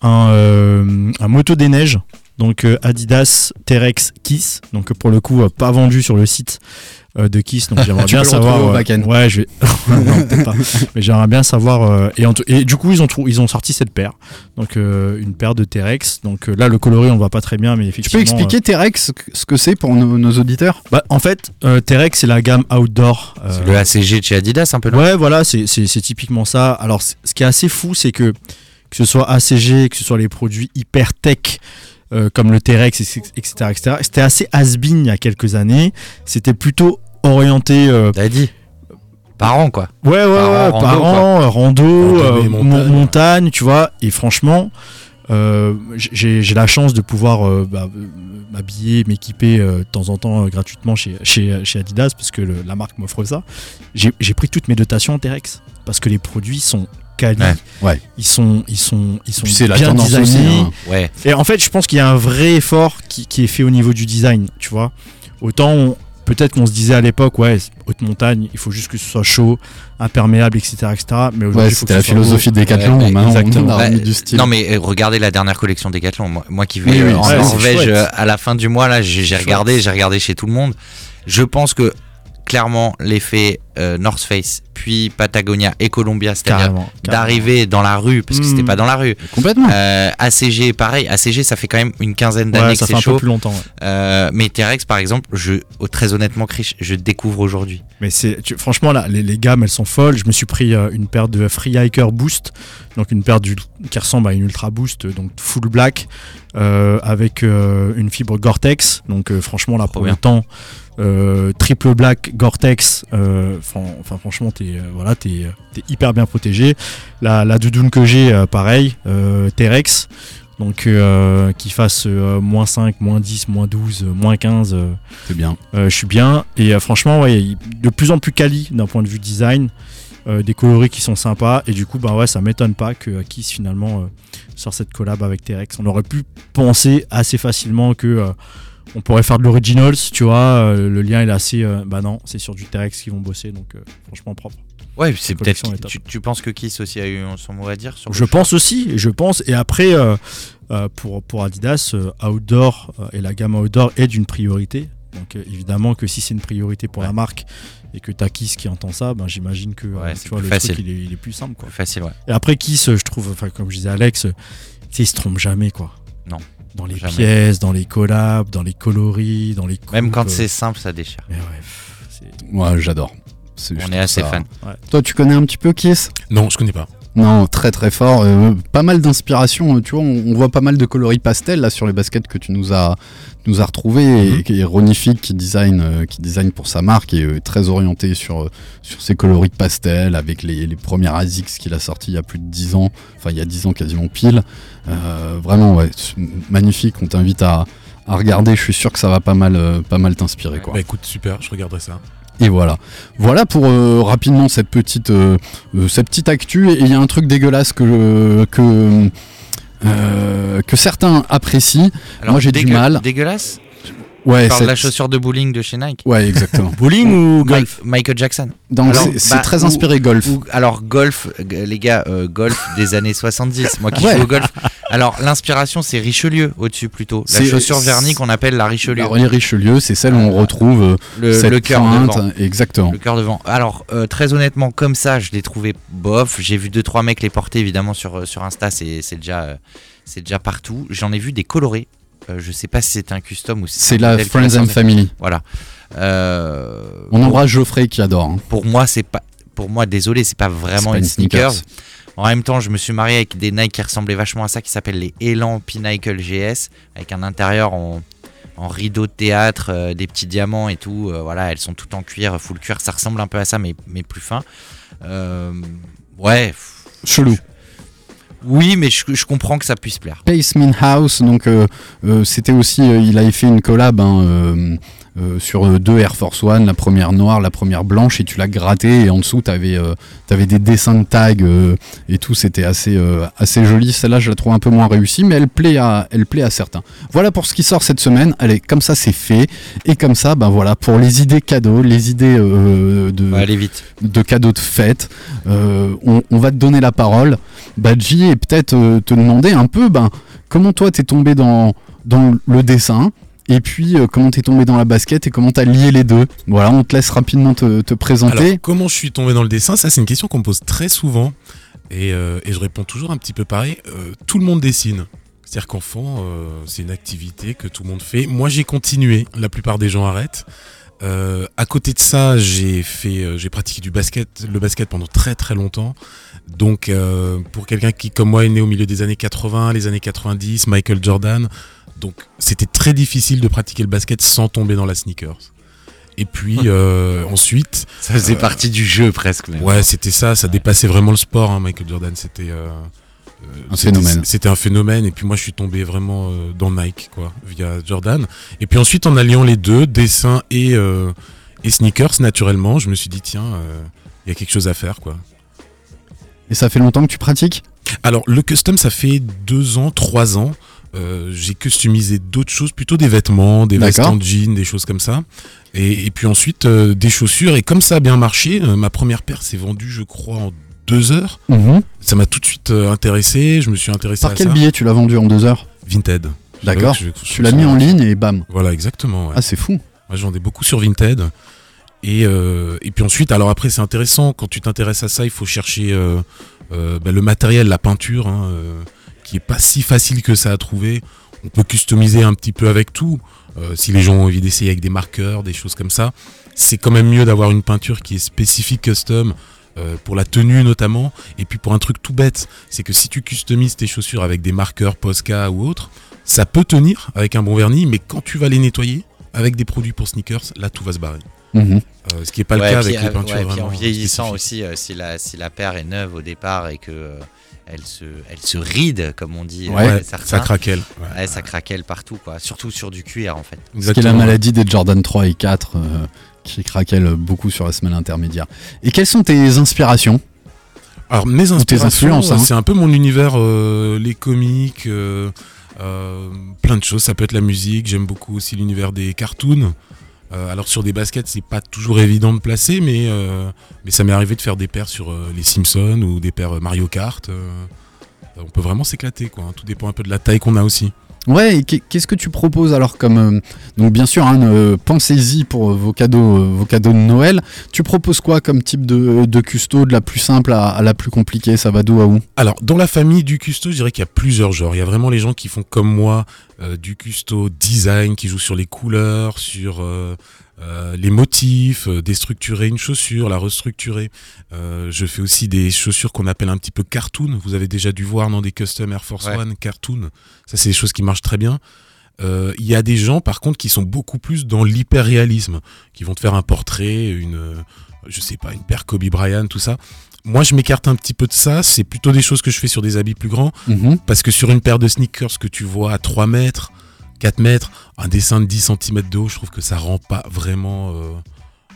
un, euh, un moto des neiges, donc euh, Adidas T-Rex Kiss, donc pour le coup euh, pas vendu sur le site euh, de Kiss, donc [laughs] j'aimerais Tu bien savoir. au euh, back-end. ouais, je vais. [laughs] non, peut-être pas. [laughs] Mais j'aimerais bien savoir. euh, et, du coup, ils ont, trou- ils ont sorti cette paire, donc euh, une paire de T-Rex. Donc euh, là, le coloris on voit pas très bien, mais Tu effectivement. peux expliquer T-Rex ce que- ce que c'est pour nos, nos auditeurs? Euh, bah, en fait, euh, T-Rex c'est la gamme outdoor. euh, C'est le ACG de chez Adidas un peu, Ouais, voilà, c'est typiquement ça. Alors, ce qui est assez fou, c'est que que ce soit ACG, que ce soit les produits hyper tech euh, comme le T-Rex, etc., etc., c'était assez has-been il y a quelques années. C'était plutôt orienté. euh, T'as dit Par an, quoi. ouais, ouais, Par ouais, an, par rando, an, euh, rando, euh, montagne. mon- montagne, tu vois. Et franchement, euh, j'ai la chance de pouvoir euh, bah, m'habiller, m'équiper euh, de temps en temps gratuitement chez, chez, chez Adidas parce que le- la marque m'offre ça. J'ai j'ai pris toutes mes dotations en T-Rex parce que les produits sont quali, Ouais. Ouais. ils sont ils sont ils sont c'est la bien tendance aussi. designés. hein. Ouais. Et en fait, je pense qu'il y a un vrai effort qui, qui est fait au niveau du design, tu vois. Autant on- peut-être qu'on se disait à l'époque, ouais, haute montagne, il faut juste que ce soit chaud, imperméable, etc., etc. Mais aujourd'hui, Ouais, il faut c'était que la ce soit beau. philosophie de Decathlon. Ouais, exactement. on a Bah, remis du style. Non mais euh, regardez la dernière collection Decathlon. Moi, moi qui vais Oui, oui, en Norvège euh, à la fin du mois là, j'ai regardé, j'ai regardé chez tout le monde. Je pense que clairement l'effet euh, North Face, puis Patagonia et Columbia, c'est-à-dire d'arriver dans la rue parce que c'était Mm. pas dans la rue. Complètement. Euh, ACG pareil, ACG ça fait quand même une quinzaine d'années Ouais, que ça fait un peu plus longtemps. ouais. Euh, mais T-Rex par exemple, je oh, très honnêtement Chris, je découvre aujourd'hui. Mais c'est franchement là, les, les gammes elles sont folles. Je me suis pris une paire de Free Hiker Boost, donc une paire du, qui ressemble à une Ultra Boost, donc full black, avec une fibre Gore-Tex. Donc franchement là pour le temps, Euh, triple black Gore-Tex, euh, enfin franchement t'es euh, voilà t'es t'es hyper bien protégé. La, la doudoune que j'ai, pareil, T-Rex, donc qui fasse moins 5, moins 10, moins 12, euh, moins 15, euh, C'est bien. je suis bien. Et franchement, ouais, de plus en plus quali d'un point de vue design, euh, des coloris qui sont sympas. Et du coup, bah ouais, ça m'étonne pas que Kiss finalement euh, sort cette collab avec T-Rex. On aurait pu penser assez facilement que euh, on pourrait faire de l'originals, tu vois. euh, le lien il est assez. euh, bah non, c'est sur du T-Rex qu'ils vont bosser, donc euh, franchement propre. Ouais, c'est peut-être. Tu, tu penses que Kiss aussi a eu son mot à dire sur Je pense aussi, je pense. Et après, euh, euh, pour, pour Adidas, euh, Outdoor et la gamme Outdoor est d'une priorité. Donc évidemment que si c'est une priorité pour la marque et que t'as Kiss qui entend ça, ben, j'imagine que Ouais, tu vois, le facile. truc il est, il est plus simple. Quoi. Plus facile, ouais. Et après Kiss, je trouve, enfin comme je disais à Alex, il se trompe jamais quoi. Non, Dans les jamais. pièces, dans les collabs, dans les coloris, dans les coupes. Même quand euh, c'est simple, ça déchire. mais ouais, Ouais, j'adore. On est assez ça- fan. Toi, tu connais un petit peu Kiss? Non, je connais pas. Non, très très fort. Euh, pas mal d'inspiration. euh, Tu vois, on, on voit pas mal de coloris pastel là sur les baskets que tu nous as nous as retrouvé Mhm. et, et Ronifique qui design euh, qui design pour sa marque et euh, très orienté sur sur ces coloris pastel avec les, les premières ASICS qu'il a sorti il y a plus de 10 ans. Enfin, il y a 10 ans quasiment pile. Vraiment, ouais, magnifique. On t'invite à à regarder, je suis sûr que ça va pas mal, pas mal t'inspirer quoi. Bah écoute, super, je regarderai ça. Et voilà. Voilà pour euh, rapidement cette petite, euh, euh, cette petite actu. Et il y a un truc dégueulasse que, que, euh, que certains apprécient. Alors, Moi, j'ai du mal. Dégueulasse? Ouais, de la chaussure de bowling de chez Nike Ouais, exactement. Bowling ou golf Michael Jackson. Donc Alors, c'est- bah, très ou- inspiré golf. Ou alors golf, les gars, euh, golf des années 70. Moi qui Ouais. joue au golf. Alors l'inspiration c'est Richelieu au-dessus plutôt. La chaussure vernie qu'on appelle la Richelieu. La reliée Richelieu, c'est celle où on retrouve euh, Le, cette le cœur pointe. devant. Exactement. Le cœur devant. Alors euh, très honnêtement comme ça je l'ai trouvé bof. J'ai vu deux trois mecs les porter évidemment sur euh, sur Insta c'est c'est déjà c'est déjà partout. J'en ai vu des colorés. Euh, je sais pas si c'est un custom ou si C'est un la Friends and. Family. Voilà. Euh, On embrasse Geoffrey qui adore. hein. pour moi c'est pas pour moi désolé c'est pas vraiment une sneakers. sneakers. En même temps, je me suis marié avec des Nike qui ressemblaient vachement à ça, qui s'appellent les Elan Pinnacle GS, avec un intérieur en, en rideau de théâtre, euh, des petits diamants et tout. euh, voilà, elles sont toutes en cuir, full cuir. Ça ressemble un peu à ça, mais, mais plus fin. Euh, ouais. Chelou. Oui, mais je, comprends que ça puisse plaire. Paceman House, donc euh, euh, c'était aussi, euh, il avait fait une collab hein, euh, euh, sur euh, deux Air Force One, la première noire, la première blanche, et tu l'as gratté, et en dessous tu avais, des dessins de tags euh, et tout, c'était assez, euh, assez joli. Celle-là, je la trouve un peu moins réussie, mais elle plaît, à, elle plaît à certains. Voilà pour ce qui sort cette semaine. Allez, comme ça c'est fait, et comme ça, ben voilà, pour les idées cadeaux, les idées euh, de, vite. de cadeaux de fête. Euh, on, on va te donner la parole, Badji, et peut-être euh, te demander un peu ben, comment toi t'es tombé dans, dans le dessin, et puis euh, comment t'es tombé dans la basket et comment t'as lié les deux? Voilà, on te laisse rapidement te, te présenter. Alors, comment je suis tombé dans le dessin? Ça, c'est une question qu'on me pose très souvent. Et, euh, je réponds toujours un petit peu pareil. Euh, tout le monde dessine. C'est-à-dire qu'enfant, euh, c'est une activité que tout le monde fait. Moi, j'ai continué. La plupart des gens arrêtent. À côté de ça, j'ai fait, j'ai pratiqué du basket, le basket pendant très très longtemps. Donc, pour quelqu'un qui, comme moi, est né au milieu des années 80, les années 90, Michael Jordan, donc c'était très difficile de pratiquer le basket sans tomber dans la sneakers. Et puis euh, [laughs] ensuite, Ça faisait Euh, partie du jeu presque. même. Ouais, c'était ça, ça dépassait vraiment le sport, hein, Michael Jordan. C'était euh, Un c'était- phénomène. C'était un phénomène, et puis moi je suis tombé vraiment euh, dans Nike, quoi, via Jordan. Et puis ensuite, en alliant les deux, dessin et, euh, et sneakers, naturellement, je me suis dit, tiens, euh, il y a quelque chose à faire, quoi. Et ça fait longtemps que tu pratiques? Alors, le custom, ça fait deux ans, trois ans. Euh, j'ai customisé d'autres choses, plutôt des vêtements, des vestes en jean, des choses comme ça. Et, et puis ensuite, euh, des chaussures. Et comme ça a bien marché, euh, ma première paire s'est vendue, je crois, en deux heures. Ça m'a tout de suite intéressé. Je me suis intéressé Par à quel ça. billet tu l'as vendu en deux heures? Vinted. D'accord. Tu l'as mis en ligne et bam. Voilà, exactement. ouais. Ah, c'est fou. Moi, je vendais beaucoup sur Vinted. Et, euh, et puis ensuite, alors après, c'est intéressant. Quand tu t'intéresses à ça, il faut chercher euh, euh, bah, le matériel, la peinture, hein, qui est pas si facile que ça à trouver. On peut customiser un petit peu avec tout. Euh, si les gens ont envie d'essayer avec des marqueurs, des choses comme ça, c'est quand même mieux d'avoir une peinture qui est spécifique custom. euh, pour la tenue notamment, et puis pour un truc tout bête, c'est que si tu customises tes chaussures avec des marqueurs Posca ou autres, ça peut tenir avec un bon vernis, mais quand tu vas les nettoyer, avec des produits pour sneakers, là tout va se barrer. Mhm. Euh, ce qui n'est pas Ouais, le cas puis, avec les peintures ouais, puis en vieillissant aussi, euh, si, la, si la paire est neuve au départ et que euh, elle, se, elle se ride, comme on dit, Ouais, euh, ça craquelle. Ouais. Ouais, ça craquelle partout, quoi. Surtout sur du cuir, en fait. Ce qui est la maladie des Jordan 3 et 4 euh, qui craquelle beaucoup sur la semaine intermédiaire. Et quelles sont tes inspirations Alors mes inspirations, influences, hein. c'est un peu mon univers, euh, les comics, euh, euh, plein de choses. Ça peut être la musique. J'aime beaucoup aussi l'univers des cartoons. Euh, alors sur des baskets, c'est pas toujours évident de placer, mais euh, ça m'est arrivé de faire des paires sur euh, les Simpsons ou des paires Mario Kart. on peut vraiment s'éclater, quoi. hein. Tout dépend un peu de la taille qu'on a aussi. Ouais, et qu'est- qu'est-ce que tu proposes alors comme euh, donc bien sûr hein, euh, pensez-y pour vos cadeaux euh, vos cadeaux de Noël. Tu proposes quoi comme type de, de custo de la plus simple à, la plus compliquée Ça va d'où à où? Alors, dans la famille du custo, je dirais qu'il y a plusieurs genres. Il y a vraiment les gens qui font comme moi euh, du custo design, qui jouent sur les couleurs, sur euh, euh, les motifs, euh, déstructurer une chaussure, la restructurer. Euh, je fais aussi des chaussures qu'on appelle un petit peu cartoon. Vous avez déjà dû voir dans des custom Air Force Ouais. One cartoon. Ça, c'est des choses qui marchent très bien. Euh, Il y a des gens, par contre, qui sont beaucoup plus dans l'hyperréalisme, qui vont te faire un portrait, une, euh, je sais pas, une paire Kobe Bryant, tout ça. Moi, je m'écarte un petit peu de ça. C'est plutôt des choses que je fais sur des habits plus grands. Mhm. Parce que sur une paire de sneakers que tu vois à 3 mètres, 4 mètres, un dessin de 10 cm de haut, je trouve que ça rend pas vraiment euh,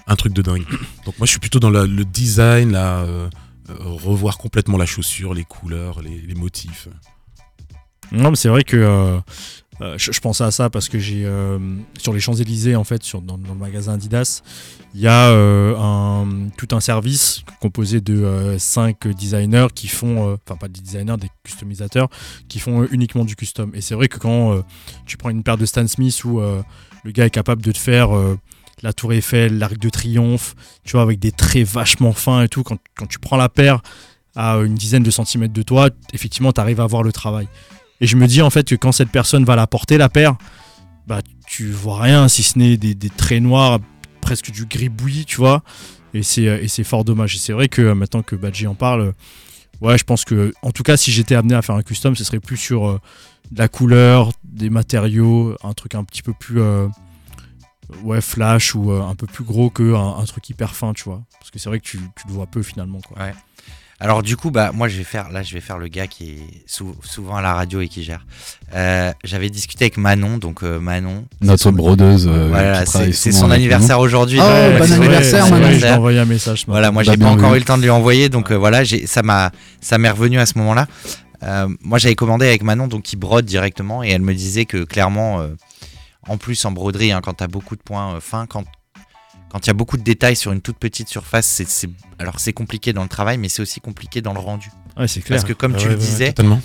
un truc de dingue. [clears throat] Donc moi, je suis plutôt dans le design, la, euh, euh, revoir complètement la chaussure, les couleurs, les, motifs. Non, mais c'est vrai que euh, je, pensais à ça parce que j'ai euh, sur les Champs-Élysées, en fait, dans, le magasin Adidas, il y a euh, tout un service composé de euh, cinq designers qui font, enfin pas des designers, des customisateurs qui font uniquement du custom. Et c'est vrai que quand tu prends une paire de Stan Smith où le gars est capable de te faire la Tour Eiffel, l'Arc de Triomphe, tu vois, avec des traits vachement fins et tout, quand, quand tu prends la paire à une dizaine de centimètres de toi, effectivement, tu arrives à voir le travail. Et je me dis en fait que quand cette personne va la porter, la paire, bah tu vois rien si ce n'est des, des traits noirs, presque du gris bouilli, tu vois. Et c'est, euh, fort dommage. Et c'est vrai que euh, maintenant que Badji en parle, euh, ouais, je pense que, en tout cas, si j'étais amené à faire un custom, ce serait plus sur de la couleur, des matériaux, un truc un petit peu plus. ouais, flash ou un peu plus gros que un, un truc hyper fin, tu vois. Parce que c'est vrai que tu, tu le vois peu finalement, quoi. Ouais. Alors du coup, bah moi je vais faire, là je vais faire le gars qui est sou- souvent à la radio et qui gère. Euh, J'avais discuté avec Manon, donc euh, Manon. Notre son- brodeuse. euh, Voilà, c'est son anniversaire aujourd'hui. Oh, bon anniversaire, Manon. vrai, Je envoyé un message. Voilà, moi Bah, j'ai pas encore vu. eu le temps de lui envoyer, donc euh, voilà, ça m'a, ça m'est revenu à ce moment-là. Euh, moi j'avais commandé avec Manon, donc qui brode directement, et elle me disait que clairement, euh, en plus en broderie, hein, quand t'as beaucoup de points euh, fins, quand quand il y a beaucoup de détails sur une toute petite surface, c'est, c'est- alors c'est compliqué dans le travail, mais c'est aussi compliqué dans le rendu. Ouais, c'est clair. Parce que comme tu ouais, le disais, totalement.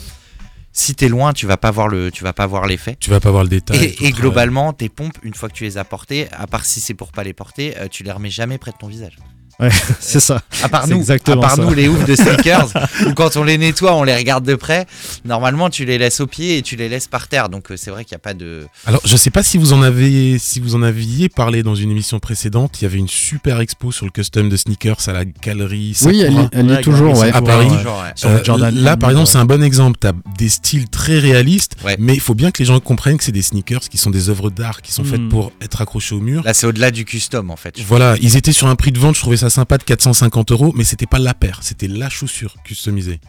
si t'es loin, tu vas pas voir le, tu vas pas voir l'effet. Tu vas pas voir le détail. Et, et globalement, tes pompes, une fois que tu les as portées, à part si c'est pour pas les porter, euh, tu les remets jamais près de ton visage. [laughs] c'est ça. À part nous, à exactement part ça. nous les oufs de sneakers, [laughs] où quand on les nettoie, on les regarde de près. Normalement, tu les laisses au pied et tu les laisses par terre. Donc euh, c'est vrai qu'il n'y a pas de. Alors, je sais pas si vous en avez, si vous en aviez parlé dans une émission précédente. Il y avait une super expo sur le custom de sneakers à la galerie. Oui, elle, y- Sakura. elle est Ouais, toujours, ouais. à Paris. Toujours, ouais. Sur le Euh, Jordan là, par exemple, ouais. c'est un bon exemple. Tu as des styles très réalistes, Ouais. mais il faut bien que les gens comprennent que c'est des sneakers qui sont des œuvres d'art qui sont faites Mm. pour être accrochés au mur. Là, c'est au-delà du custom en fait. Voilà, ils étaient sur un prix de vente, je trouvais ça sympa de 450 euros, mais c'était pas la paire, c'était la chaussure customisée.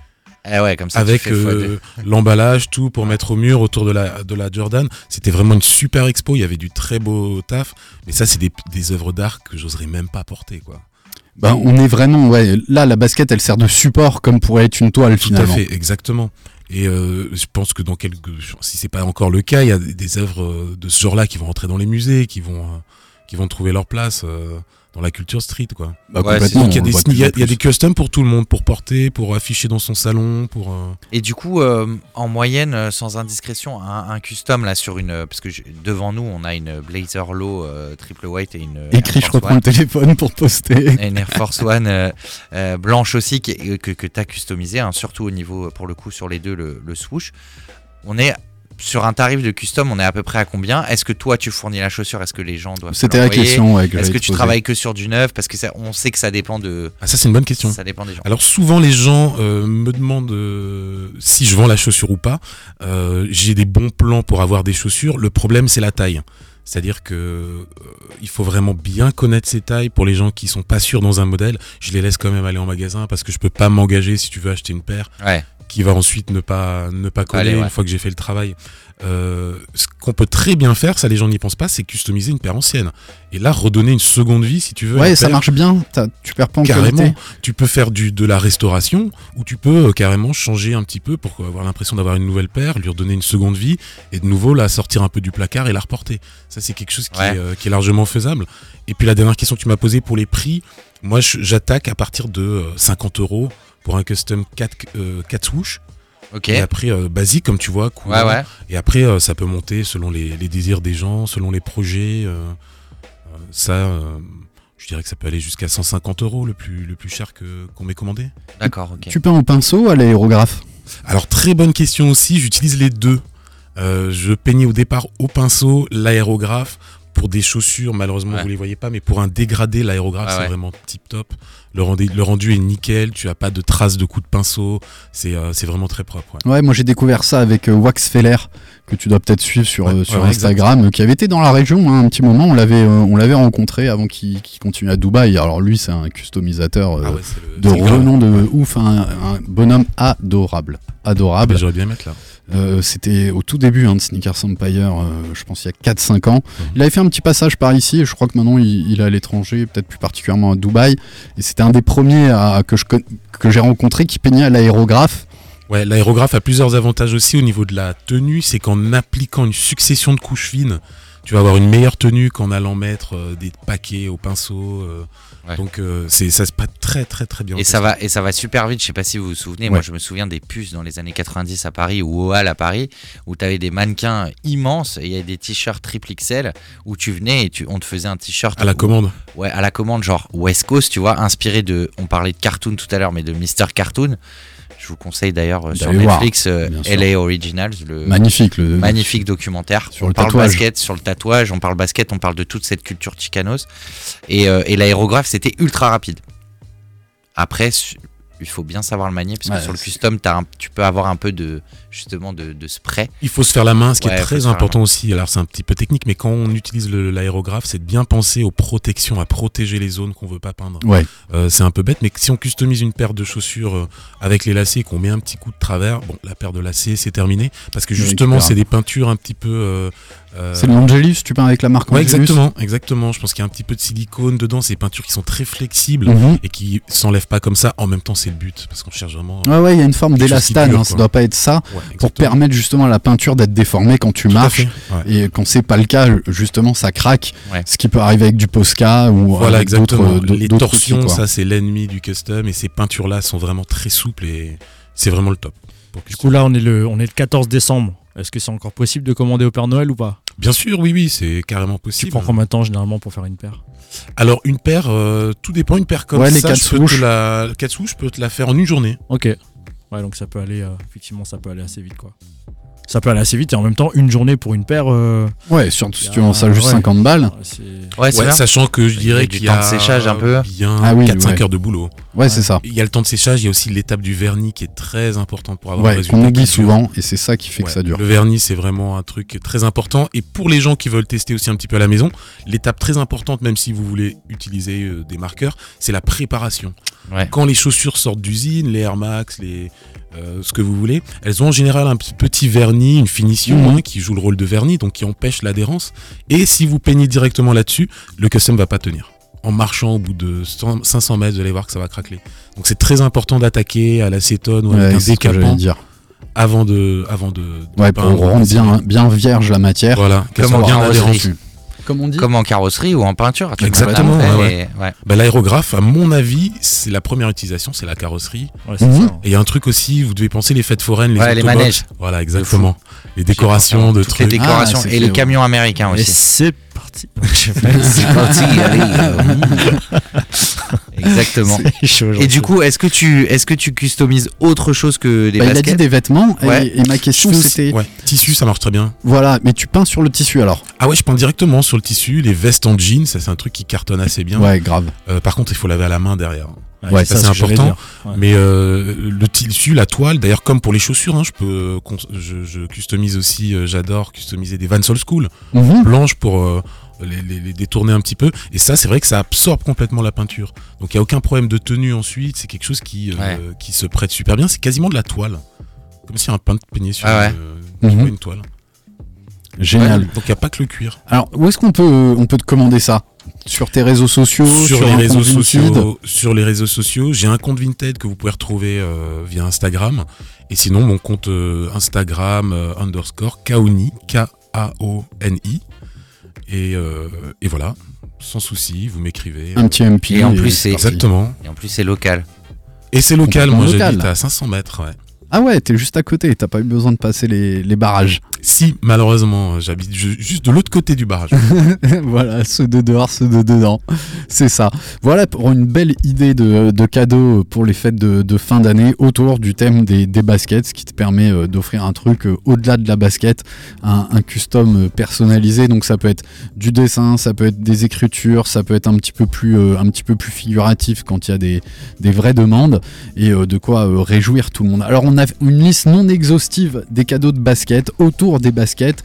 Eh ouais, comme ça, tu Avec euh, [laughs] l'emballage, tout pour mettre au mur autour de la, de la Jordan. C'était vraiment une super expo, il y avait du très beau taf, mais ça, c'est des, des œuvres d'art que j'oserais même pas porter, quoi. Ben, on est vraiment, ouais. Là, la basket, elle sert de support comme pourrait être une toile Tout finalement. à fait, exactement. Et euh, je pense que dans quelques, si c'est pas encore le cas, il y a des, œuvres euh, de ce genre-là qui vont rentrer dans les musées, qui vont, euh, qui vont trouver leur place euh, dans la culture street, quoi. Bah, Ouais, il y a des, y a- y a des customs pour tout le monde, pour porter, pour afficher dans son salon, pour. euh, Et du coup, euh, en moyenne, euh, sans indiscrétion, un, un custom là sur une, parce que je- devant nous, on a une Blazer Low euh, triple white et une Écrit, Air je Force reprends One. le téléphone pour poster. Et une Air Force One euh, euh, blanche aussi qui que, que tu as customisé, hein, surtout au niveau, pour le coup, sur les deux, le, le swoosh. On est sur un tarif de custom, on est à peu près à combien? Est-ce que toi tu fournis la chaussure? Est-ce que les gens doivent C'était la question, ouais, que Est-ce que tu travailles que sur du neuf? Parce que ça, on sait que ça dépend de. Ah, ça, c'est une bonne question. Ça dépend des gens. Alors souvent les gens euh, me demandent euh, si je vends la chaussure ou pas. Euh, J'ai des bons plans pour avoir des chaussures. Le problème c'est la taille. C'est-à-dire que euh, il faut vraiment bien connaître ses tailles. Pour les gens qui sont pas sûrs dans un modèle, je les laisse quand même aller en magasin parce que je peux pas m'engager si tu veux acheter une paire Ouais. Qui va ensuite ne pas ne pas coller Allez, ouais. une fois que j'ai fait le travail. Euh, ce qu'on peut très bien faire, ça les gens n'y pensent pas, c'est customiser une paire ancienne et là redonner une seconde vie si tu veux. Ouais, ça paire. marche bien. Tu perds pas en Carrément, qualité. tu peux faire du, de la restauration ou tu peux euh, carrément changer un petit peu pour avoir l'impression d'avoir une nouvelle paire, lui redonner une seconde vie et de nouveau la sortir un peu du placard et la reporter. Ça, c'est quelque chose qui, Ouais. est, euh, qui est largement faisable. Et puis la dernière question que tu m'as posée pour les prix, moi j'attaque à partir de euh, 50 euros pour un custom 4, euh, 4 swoosh. Ok. Et après, euh, basique comme tu vois. couleur. Ouais, ouais. Et après, euh, ça peut monter selon les, les désirs des gens, selon les projets. euh, euh, ça, euh, je dirais que ça peut aller jusqu'à 150 euros le plus, le plus cher que qu'on m'ait commandé. D'accord, ok. Tu peins au pinceau ou à l'aérographe? Alors, très bonne question aussi, j'utilise les deux. Euh, je peignais au départ au pinceau, l'aérographe. Pour des chaussures, malheureusement, Ouais. vous les voyez pas, mais pour un dégradé, l'aérographe, Ah c'est ouais. vraiment tip top. Le rendu, le rendu est nickel, tu as pas de traces de coups de pinceau, c'est euh, c'est vraiment très propre. ouais. Ouais, moi j'ai découvert ça avec euh, Wax Feller, que tu dois peut-être suivre sur, Ouais, euh, sur ouais, Instagram, qui avait été dans la région hein, un petit moment. On l'avait, euh, on l'avait rencontré avant qu'il continue à Dubaï. Alors lui, c'est un customisateur euh, Ah le- de renom de ouf, un, un bonhomme adorable, adorable. bah, J'aurais bien mettre là. Euh, C'était au tout début hein, de Sneakers Empire, euh, je pense il y a 4-5 ans. Mhm. Il avait fait un petit passage par ici, et je crois que maintenant il, il est à l'étranger, peut-être plus particulièrement à Dubaï. Et c'était un des premiers à- que j'ai rencontré qui peignait à l'aérographe. Ouais, l'aérographe a plusieurs avantages aussi au niveau de la tenue, c'est qu'en appliquant une succession de couches fines, tu vas avoir une meilleure tenue qu'en allant mettre euh, des paquets au pinceau. Ouais. Donc euh, c'est ça se passe très très très bien. Et ça va, et ça va super vite. Je sais pas si vous vous souvenez. Moi, je me souviens des puces dans les années 90 à Paris ou au Hall à Paris, où tu avais des mannequins immenses et il y avait des t-shirts triple XL où tu venais et tu, on te faisait un t-shirt À la où- commande. Ouais, à la commande, genre West Coast, tu vois, inspiré de. On parlait de cartoon tout à l'heure, mais de Mr. Cartoon. Je vous conseille d'ailleurs euh, sur voir, Netflix euh. LA Originals, le Magnifique le. magnifique documentaire. Sur on le parle tatouage. basket, sur le tatouage, on parle basket, on parle de toute cette culture chicanos. Et, euh, et l'aérographe, c'était ultra rapide. Après, il faut bien savoir le manier, parce que Ouais, sur le custom, un- tu peux avoir un peu de justement de, de spray. Il faut se faire la main, ce qui Ouais, est très important aussi. Alors c'est un petit peu technique, mais quand on utilise l'aérographe, c'est de bien penser aux protections, à protéger les zones qu'on veut pas peindre. Ouais. Euh, c'est un peu bête, mais si on customise une paire de chaussures euh, avec les lacets, qu'on met un petit coup de travers, bon, la paire de lacets, c'est terminé, parce que justement, c'est des peintures un petit peu. euh, euh, C'est de l'Angelus, tu peins avec la marque Ouais, Angelus exactement, exactement. Je pense qu'il y a un petit peu de silicone dedans. C'est des peintures qui sont très flexibles Mhm. et qui s'enlèvent pas comme ça. En même temps, c'est le but parce qu'on cherche vraiment. Ouais, ouais, il y a une forme d'élastane, hein, ça doit pas être ça, Ouais, pour permettre justement à la peinture d'être déformée quand tu Tout marches. ouais. Et quand c'est pas le cas, justement, ça craque. Ouais. Ce qui peut arriver avec du Posca ou Voilà, avec d'autres- exactement. d'autres- Les torsions, outils, ça, c'est l'ennemi du custom et ces peintures-là sont vraiment très souples et c'est vraiment le top. pour Du coup, là, on est le, on est le 14 décembre. Est-ce que c'est encore possible de commander au Père Noël ou pas? Bien sûr, oui, oui, c'est carrément Tu possible. prends combien de temps généralement pour faire une paire? Alors, une paire, euh, tout dépend. Une paire comme Ouais, les ça, quatre je peux te souches. la, quatre souches, je peux te la faire en une journée. Ok. Ouais, donc ça peut aller, euh, effectivement, ça peut aller assez vite, quoi. Ça peut aller assez vite et en même temps, une journée pour une paire. euh, Ouais, surtout si tu vends ça juste ouais. 50 balles. Ouais, c'est Ouais, vrai. sachant que je Il y a dirais du qu'il y temps a de séchage un peu. bien Ah oui, 4-5 ouais. heures de boulot. Ouais, c'est ça. Il y a le temps de séchage, il y a aussi l'étape du vernis qui est très importante pour avoir un Ouais, résultat qu'on dure. souvent et c'est ça qui fait que ça dure. Le vernis, c'est vraiment un truc très important. Et pour les gens qui veulent tester aussi un petit peu à la maison, l'étape très importante, même si vous voulez utiliser euh, des marqueurs, c'est la préparation. Ouais. Quand les chaussures sortent d'usine, les Air Max, les, euh, ce que vous voulez, elles ont en général un petit- vernis, une finition Mhm. hein, qui joue le rôle de vernis, donc qui empêche l'adhérence. Et si vous peignez directement là-dessus, le custom va pas tenir. En marchant au bout de 100 500 mètres, vous allez voir que ça va craquer. Donc c'est très important d'attaquer à l'acétone ou avec Ouais, un décapant dire. avant de, avant de, de Ouais, pour rendre bien, bien vierge la matière. Voilà, qu'elle soit en bien adhérente. Comme on dit. Comme en carrosserie ou en peinture. tu Exactement, ouais. Bah, L'aérographe, à mon avis, c'est la première utilisation, c'est la carrosserie. Ouais, Mhm. ça. Et il y a un truc aussi, vous devez penser les fêtes foraines, les Ouais, les manèges. Voilà, exactement. Les décorations de Toutes les trucs. décorations Ah, et fait, les ouais. camions américains Et aussi. c'est parti. [laughs] C'est parti, allez. [laughs] Exactement. [laughs] Chaud, Et du coup, est-ce que tu est-ce que tu customises autre chose que des Bah, il a dit baskets des vêtements et- Ouais. et, ma question c'était Ouais, tissu, ça marche très bien. voilà, mais tu peins sur le tissu alors? Ah ouais, je peins directement sur le tissu, les vestes en jean, ça c'est un truc qui cartonne assez bien. Ouais, grave. Euh, par contre, il faut laver à la main derrière. Ouais, ça, c'est important. Ouais. Mais euh, le tissu, la toile, d'ailleurs comme pour les chaussures, hein, je peux, euh, je, je customise aussi, euh, j'adore customiser des Vans Old School Mhm. blanches pour euh, les, les- les détourner un petit peu. Et ça, c'est vrai que ça absorbe complètement la peinture. Donc il y a aucun problème de tenue ensuite. C'est quelque chose qui, euh, Ouais. qui se prête super bien. C'est quasiment de la toile, comme si un peintre peignait sur, Ah ouais. une, euh, sur Mhm. une toile. Génial. Donc il n'y a pas que le cuir. Alors, où est-ce qu'on peut, on peut te commander ça? Sur tes réseaux sociaux sur, les réseaux sociaux, sur les réseaux sociaux, j'ai un compte Vinted que vous pouvez retrouver euh, via Instagram. Et sinon, mon compte euh, Instagram euh, underscore Kaoni, K-A-O-N-I. Et, euh, et voilà, sans souci, vous m'écrivez. Un petit MP. Et en plus, c'est-. Exactement. Et en plus, c'est local. Et c'est local, moi local. j'habite à 500 mètres. Ouais. Ah ouais, t'es juste à côté, t'as pas eu besoin de passer les, les barrages. Si, malheureusement, j'habite ju- juste de l'autre côté du barrage. [laughs] voilà, ceux de dehors, ceux de dedans. C'est ça. Voilà pour une belle idée de, de cadeau pour les fêtes de, de fin d'année autour du thème des, des baskets, ce qui te permet euh, d'offrir un truc euh, au-delà de la basket, un, un custom euh, personnalisé. Donc ça peut être du dessin, ça peut être des écritures, ça peut être un petit peu plus, un petit peu plus figuratif quand il y a des, des vraies demandes et de quoi réjouir tout le monde. Alors on a une liste non exhaustive des cadeaux de basket autour des baskets.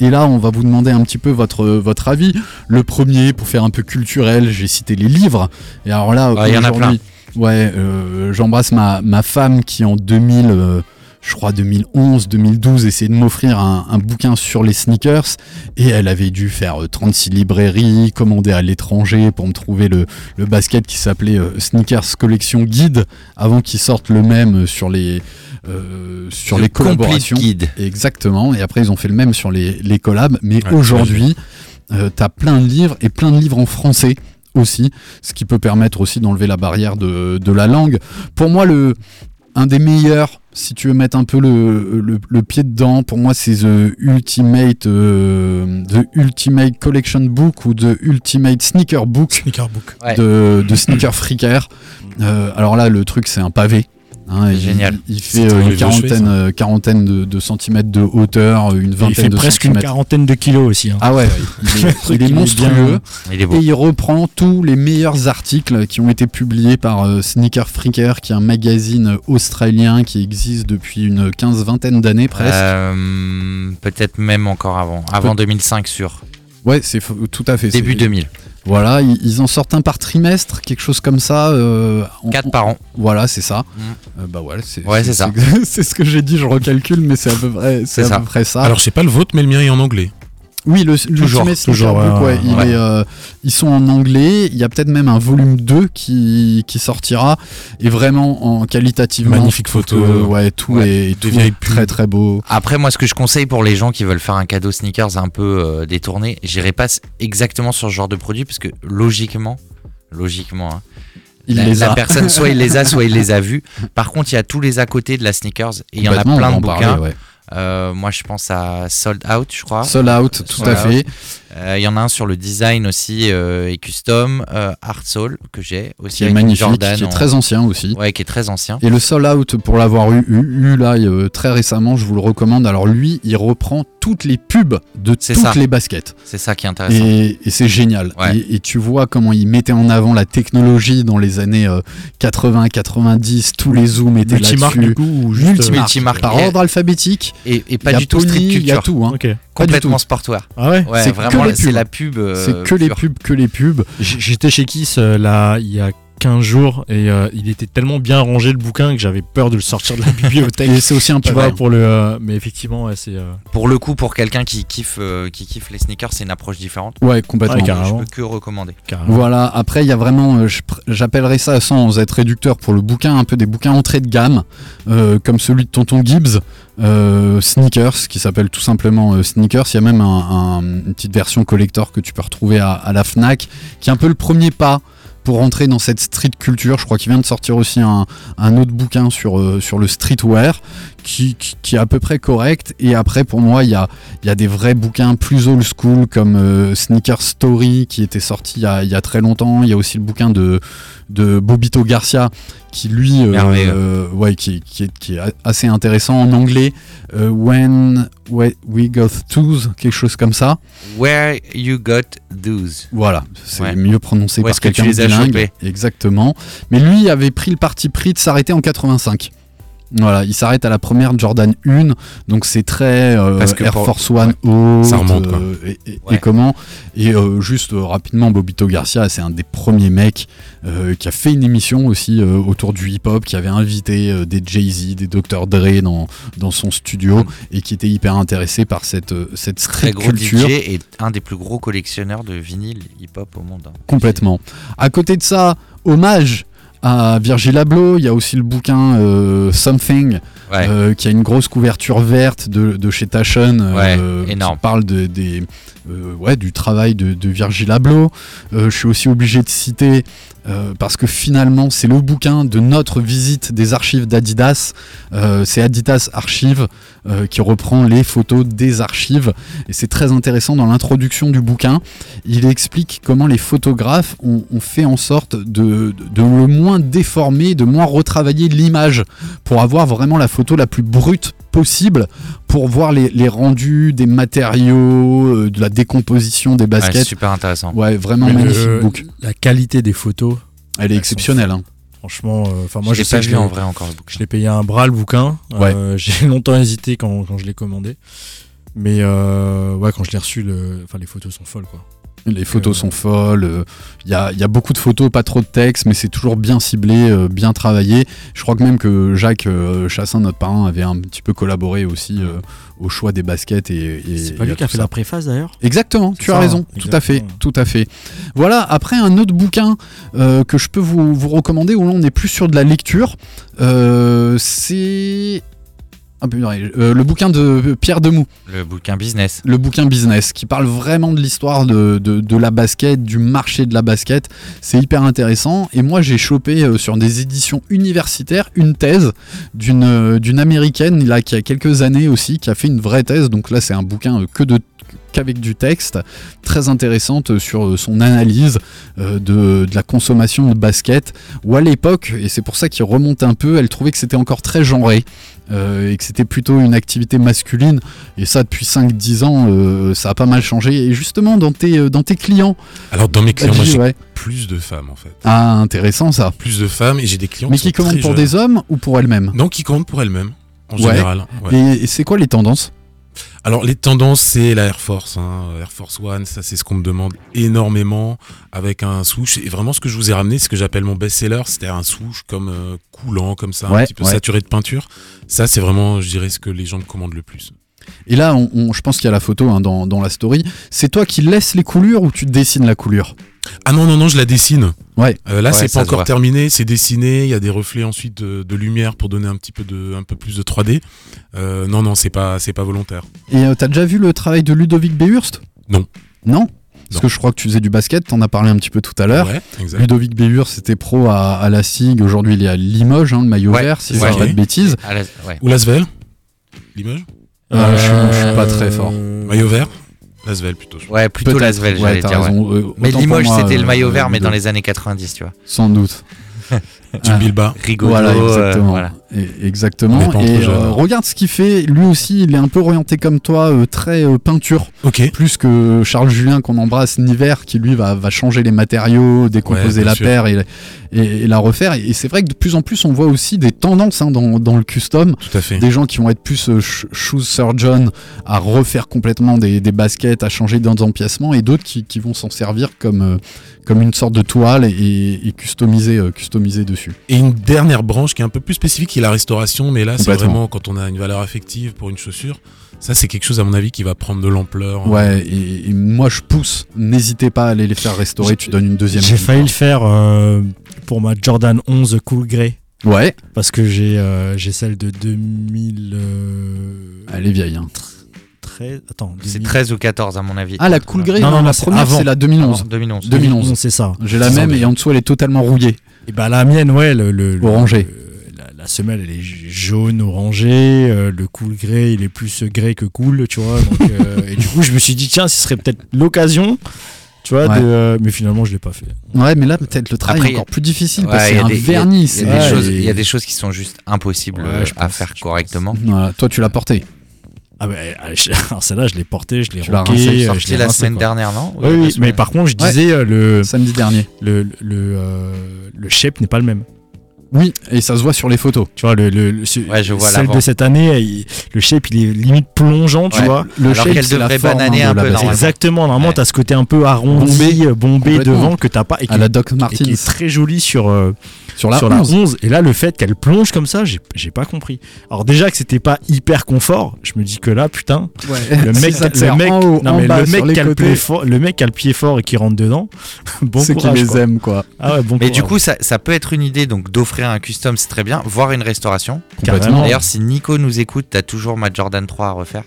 Et là, on va vous demander un petit peu votre, votre avis. Le premier, pour faire un peu culturel, j'ai cité les livres. Et alors là, il y en a aujourd'hui, ouais, euh, j'embrasse ma, ma femme qui en 2000, euh, je crois 2011, 2012, essayait de m'offrir un, un bouquin sur les sneakers. Et elle avait dû faire euh, 36 librairies, commander à l'étranger pour me trouver le, le basket qui s'appelait euh, Sneakers Collection Guide avant qu'il sorte le même sur les, euh, sur Le les collaborations. Guide. Exactement, et après ils ont fait le même sur les, les collabs, mais Ouais, aujourd'hui, euh, t'as plein de livres et plein de livres en français aussi, ce qui peut permettre aussi d'enlever la barrière de, de la langue. Pour moi, le, un des meilleurs, si tu veux mettre un peu le, le, le pied dedans, pour moi c'est The Ultimate, euh, The Ultimate Collection Book ou The Ultimate Sneaker Book Sneaker Book. Ouais. de, de Sneaker Freaker. Euh, alors là, le truc, c'est un pavé. Hein, C'est il- génial. Il, fait euh, une quarantaine, euh, quarantaine de, de centimètres de hauteur, une vingtaine il fait de presque une centimètres. quarantaine de kilos aussi. hein. Ah ouais, [laughs] il est, il monstrueux. bien- Il est beau. Et il reprend tous les meilleurs articles qui ont été publiés par euh, Sneaker Freaker, qui est un magazine australien qui existe depuis une quinze vingtaine d'années presque. Euh, Peut-être même encore avant. Avant 2005 sur. Ouais, c'est f- tout à fait. Début c'est- 2000. Voilà, ils, ils en sortent un par trimestre, quelque chose comme ça. euh, 4 par an. Voilà, c'est ça. Mm. Euh, bah ouais, c'est Ouais, c'est ça. [laughs] C'est ce que j'ai dit, je recalcule, mais c'est à peu près, c'est C'est à ça. peu près ça. Alors sais pas le vôtre, mais le mien est en anglais. Oui, le toujours, Sneaker toujours, Book, ouais, ouais, il ouais. est, euh, ils sont en anglais. Il y a peut-être même un volume 2 qui, qui sortira. Et vraiment, en qualitativement, Magnifique photo. que, ouais, tout Ouais. est, tout est très très beau. Après, moi, ce que je conseille pour les gens qui veulent faire un cadeau sneakers un peu euh, détourné, j'irai pas exactement sur ce genre de produit parce que logiquement, logiquement, hein, Il la, les la a. personne soit il les a, soit il les a [laughs] vus. Par contre, il y a tous les à côté de la sneakers et il y en a plein de bouquins. parler, ouais. Euh, moi, je pense à Sold Out, je crois. Sold Out, tout Sold à fait. Euh, Il y en a un sur le design aussi euh, et custom, euh, Art Soul que j'ai aussi Qui est magnifique, Jordan qui est en- très ancien aussi. ouais, qui est très ancien. Et le Soul Out, pour l'avoir eu, eu, eu là euh, très récemment, je vous le recommande. Alors lui, il reprend toutes les pubs de toutes ça. les baskets. C'est ça qui est intéressant. Et, et c'est génial. Ouais. Et, et tu vois comment il mettait en avant la technologie dans les années 80-90. Tous les zooms étaient Multimarque du là-dessus. coup ou juste. Multimarque. Multimarque. Par ordre alphabétique. Et, pas du tout Il y a culture. tout. Hein. Complètement sportwear. Ah ouais. Ouais, C'est vraiment, que les là, c'est pubs. la pub. euh, c'est que les pubs, que les pubs. J'étais chez Kiss euh, là il y a 15 jours et euh, il était tellement bien rangé le bouquin que j'avais peur de le sortir de la bibliothèque. [laughs] Et c'est aussi un tu peu vois pour le euh, mais effectivement ouais, c'est euh, Pour le coup, pour quelqu'un qui kiffe, euh, qui kiffe les sneakers, c'est une approche différente. Ouais, complètement. Ouais, Je peux que recommander. carrément. Voilà, après il y a vraiment, euh, j'appellerais ça sans être réducteur pour le bouquin, un peu des bouquins entrée de gamme, euh, comme celui de Tonton Gibbs, euh, Sneakers, qui s'appelle tout simplement euh, Sneakers. Il y a même un- un- une petite version collector que tu peux retrouver à, à la FNAC, qui est un peu le premier pas pour rentrer dans cette street culture. Je crois qu'il vient de sortir aussi un, autre bouquin sur, euh, sur le streetwear, qui, qui, qui est à peu près correct. Et après, pour moi, il y a, y a des vrais bouquins plus old school comme euh, Sneaker Story qui était sorti il y, a, y a très longtemps. Il y a aussi le bouquin de, de Bobito Garcia qui lui, euh, euh, ouais, qui, qui est, qui est assez intéressant en anglais. euh, When we got twos, quelque chose comme ça. Where you got those. Voilà, c'est Ouais. mieux prononcé Où par est-ce que tu quelqu'un de bilingue. Exactement. Mais lui avait pris le parti pris de s'arrêter en 85. Voilà, il s'arrête à la première Jordan 1, donc c'est très euh, Parce que Air pour- Force One haute, Ça remonte, quoi. euh, et, et- Ouais. et comment Et euh, juste rapidement, Bobito Garcia, c'est un des premiers mecs qui a fait une émission aussi autour du hip-hop, qui avait invité des Jay-Z, des Dr. Dre dans, dans son studio, et qui était hyper intéressé par cette, cette Très street gros culture. DJ et un des plus gros collectionneurs de vinyle hip-hop au monde. hein. Complètement. À côté de ça, hommage à Virgil Abloh, il y a aussi le bouquin euh, Something, Ouais. euh, qui a une grosse couverture verte de, de chez Taschen, euh, Ouais, qui parle de, des, euh, ouais, du travail de, de Virgil Abloh. Je suis aussi obligé de citer, parce que finalement c'est le bouquin de notre visite des archives d'Adidas, c'est Adidas Archive euh, qui reprend les photos des archives, et c'est très intéressant dans l'introduction du bouquin. Il explique comment les photographes ont, ont fait en sorte de, de- de le moins déformer, de moins retravailler l'image pour avoir vraiment la photo la plus brute possible pour voir les, les rendus des matériaux, euh, de la décomposition des Ouais, baskets. super intéressant. Ouais, vraiment Mais magnifique le- book. La qualité des photos, Elle est exceptionnelle. hein. franchement, euh, enfin Moi, moi je je l'ai sais pas vu en vrai encore le bouquin. Je l'ai payé un bras le bouquin. Euh, [laughs] J'ai longtemps hésité quand, quand je l'ai commandé. Mais euh, ouais, quand je l'ai reçu, le... enfin, les photos sont folles quoi. Les photos Euh, sont folles. euh, Il y, a, il y a beaucoup de photos, pas trop de texte, mais c'est toujours bien ciblé, euh, bien travaillé. Je crois que même que Jacques euh, Chassin, notre parrain, avait un petit peu collaboré aussi euh, au choix des baskets. Et, et- C'est pas lui qui a fait ça. la préface d'ailleurs? Exactement, tu as raison, tout à fait, tout à fait. Voilà, après un autre bouquin euh, que je peux vous, vous recommander où là on est plus sur de la lecture, euh, c'est ah, euh, le bouquin de Pierre Demou, Le bouquin business. le bouquin business, qui parle vraiment de l'histoire de, de- de la basket, du marché de la basket. C'est hyper intéressant. Et moi j'ai chopé euh, sur des éditions universitaires une thèse d'une euh, d'une américaine là qui a quelques années aussi, qui a fait une vraie thèse. Donc là c'est un bouquin que de qu'avec du texte, très intéressante sur euh, son analyse euh, de, de la consommation de basket, où à l'époque, et c'est pour ça qu'il remonte un peu, elle trouvait que c'était encore très genré, euh, et que c'était plutôt une activité masculine, et ça depuis 5-10 ans, euh, ça a pas mal changé, et justement dans tes, dans tes clients, Alors dans mes clients, moi j'ai ouais. plus de femmes en fait. ah intéressant ça, Plus de femmes et j'ai des clients mais qui, commandent pour jeunes. des hommes ou pour elles-mêmes? Non, qui commandent pour elles-mêmes en Ouais. général. ouais. Et, et c'est quoi les tendances? Alors les tendances, c'est la Air Force, hein, Air Force One, ça c'est ce qu'on me demande énormément avec un swoosh. Et vraiment ce que je vous ai ramené, ce que j'appelle mon best-seller, c'était un swoosh comme euh, coulant, comme ça, Ouais, un petit peu ouais. saturé de peinture. Ça c'est vraiment, je dirais, ce que les gens me commandent le plus. Et là, on, on- je pense qu'il y a la photo hein, dans, dans la story. C'est toi qui laisses les coulures ou tu dessines la coulure? Ah non, non, non, je la dessine. Ouais. Euh, là, Ouais, c'est pas encore terminé, c'est dessiné. Il y a des reflets ensuite de, de lumière pour donner un petit peu de, un peu plus de 3D. Euh, non, non, c'est pas, c'est pas volontaire. Et euh, t'as déjà vu le travail de Ludovic Behurst Non. Non? Parce Non. que je crois que tu faisais du basket, t'en as parlé un petit peu tout à l'heure. Ouais. Ludovic Behurst, c'était pro à, à la SIG. Aujourd'hui, il est à Limoges, hein, le maillot Ouais, vert, si c'est je dis pas de bêtises. Ouais. Ou Lasvel? Limoges? Euh, je suis- je suis pas très fort. Maillot vert? Lasvel plutôt. Ouais, plutôt. Lasvel, j'allais dire. ouais. Euh, Mais Limoges, c'était le euh, maillot vert, mais dans les années 90, tu vois. Sans doute. [laughs] Jim Ah. Bilba. Rigolo. Voilà, euh, exactement. voilà. Et- On exactement. Et euh, regarde ce qu'il fait. Lui aussi, il est un peu orienté comme toi, euh, très euh, peinture. Ok. Plus que Charles Julien qu'on embrasse, Niver, qui lui va, va changer les matériaux, décomposer Ouais, la sûr. paire et, et- et la refaire. Et c'est vrai que de plus en plus, on voit aussi des tendances hein, dans, dans le custom. Tout à fait. Des gens qui vont être plus euh, sh- shoes surgeon, à refaire complètement des, des baskets, à changer d'empiècement, et d'autres qui, qui vont s'en servir comme, euh, comme une sorte de toile et, et customiser, euh, customiser dessus. Et une dernière branche qui est un peu plus spécifique, qui est la restauration, mais là, c'est vraiment quand on a une valeur affective pour une chaussure. Ça, c'est quelque chose, à mon avis, qui va prendre de l'ampleur. Ouais, et, et moi je pousse, n'hésitez pas à aller les faire restaurer, tu donnes une deuxième J'ai failli le faire euh, pour ma Jordan 11 Cool Grey. Ouais, Parce que j'ai euh, j'ai celle de 2013. elle est vieille. hein. Attends, C'est 2000. 13 ou 14, à mon avis. Ah, la Cool Grey, Non, non, non, la non, première c'est la 2011. Avant, 2011. 2011. c'est ça. J'ai la même ça. et en dessous elle est totalement rouillée. Et bah la mienne, ouais, le, Orangé. le- la, la semelle, elle est jaune, orangée. euh, le cool grey, il est plus grey que cool, tu vois. Donc, euh, [laughs] et du coup, je me suis dit, tiens, ce serait peut-être l'occasion Tu vois, Ouais. de, euh, mais finalement, je l'ai pas fait. Ouais, mais là, peut-être le travail Après, est encore plus difficile Ouais, parce que c'est a un des- vernis. Il y, c'est- a des Ouais, choses- et- il y a des choses qui sont juste impossibles Ouais, euh, à pense, faire correctement. Toi, tu l'as porté. Ah je- [laughs] alors celle-là, je l'ai porté, je l'ai Tu l'as rocké, rincé, euh, je Sorti la rincé, semaine quoi. dernière, non Oui, oui, mais par contre, je disais, le, Samedi dernier. le, le, euh, le shape n'est pas le même. Oui, et ça se voit sur les photos. Tu vois, le, le, Ouais, je vois celle de cette année, il- le shape, il est limite plongeant, tu Ouais. vois. Le Alors shape, qu'elle c'est la devrait forme, hein, un de peu, normalement. Exactement, normalement, Ouais. t'as ce côté un peu arrondi, Bombé. devant que t'as pas. Et qui, À la Doc et qui Martins. est très joli sur, euh, Sur la sur 11. la 11. Et là, le fait qu'elle plonge comme ça, j'ai pas compris. Alors, déjà que c'était pas hyper confort, je me dis que là, putain, le [laughs] mec, ça te le sert mec, en haut, non, en mais bas, le sur mec les qui a le, pied fort, le mec qui a le pied fort et qui rentre dedans, [laughs] bon c'est qu'ils courage. les quoi. aiment, quoi. Ah ouais, bon Mais du coup, ça, ça peut être une idée donc d'offrir un custom, c'est très bien, voire une restauration. D'ailleurs, si Nico nous écoute, t'as toujours ma Jordan 3 à refaire.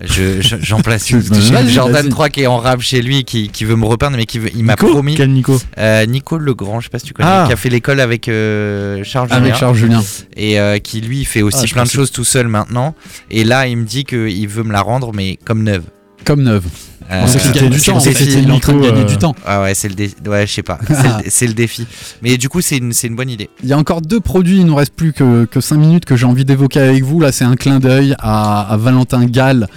Je, je- j'en place une. [laughs] J'ai Jordan vas-y. 3 qui est en rab chez lui, qui, qui veut me repeindre, mais qui veut, il m'a Nico promis. Quel Nico Euh, Nico Legrand, je sais pas si tu connais, Ah. qui a fait l'école avec euh, Charles Avec Julien, Charles Julien. et euh, qui lui fait aussi Ah, plein de choses tout seul maintenant. Et là, il me dit qu'il veut me la rendre, mais comme neuve. Comme neuve. Euh, On sait qu'il du temps. c'était Il est en train de Nico, gagner euh, du temps. Ah ouais, c'est le dé- ouais, je sais pas. [laughs] C'est le, le défi. Mais du coup, c'est une, c'est une bonne idée. Il y a encore deux produits, il nous reste plus que, que 5 minutes que j'ai envie d'évoquer avec vous. Là, c'est un clin d'œil à, à Valentin Gall,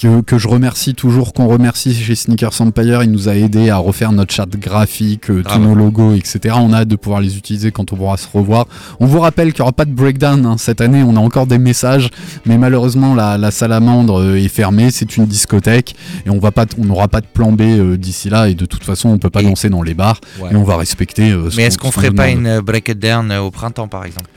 que, que je remercie toujours, qu'on remercie chez Sneakers Empire. Il nous a aidé à refaire notre charte graphique, euh, tous Bravo. nos logos, etc. On a hâte de pouvoir les utiliser quand on pourra se revoir. On vous rappelle qu'il n'y aura pas de breakdown hein, cette année. On a encore des messages, mais malheureusement, la, la salamandre euh, est fermée. C'est une discothèque et on va pas, on n'aura pas de plan B euh, d'ici là. Et de toute façon, on peut pas Et- danser dans les bars Ouais. et on va respecter. euh, ce Mais est-ce qu'on ferait pas une break it down euh, au printemps, par exemple?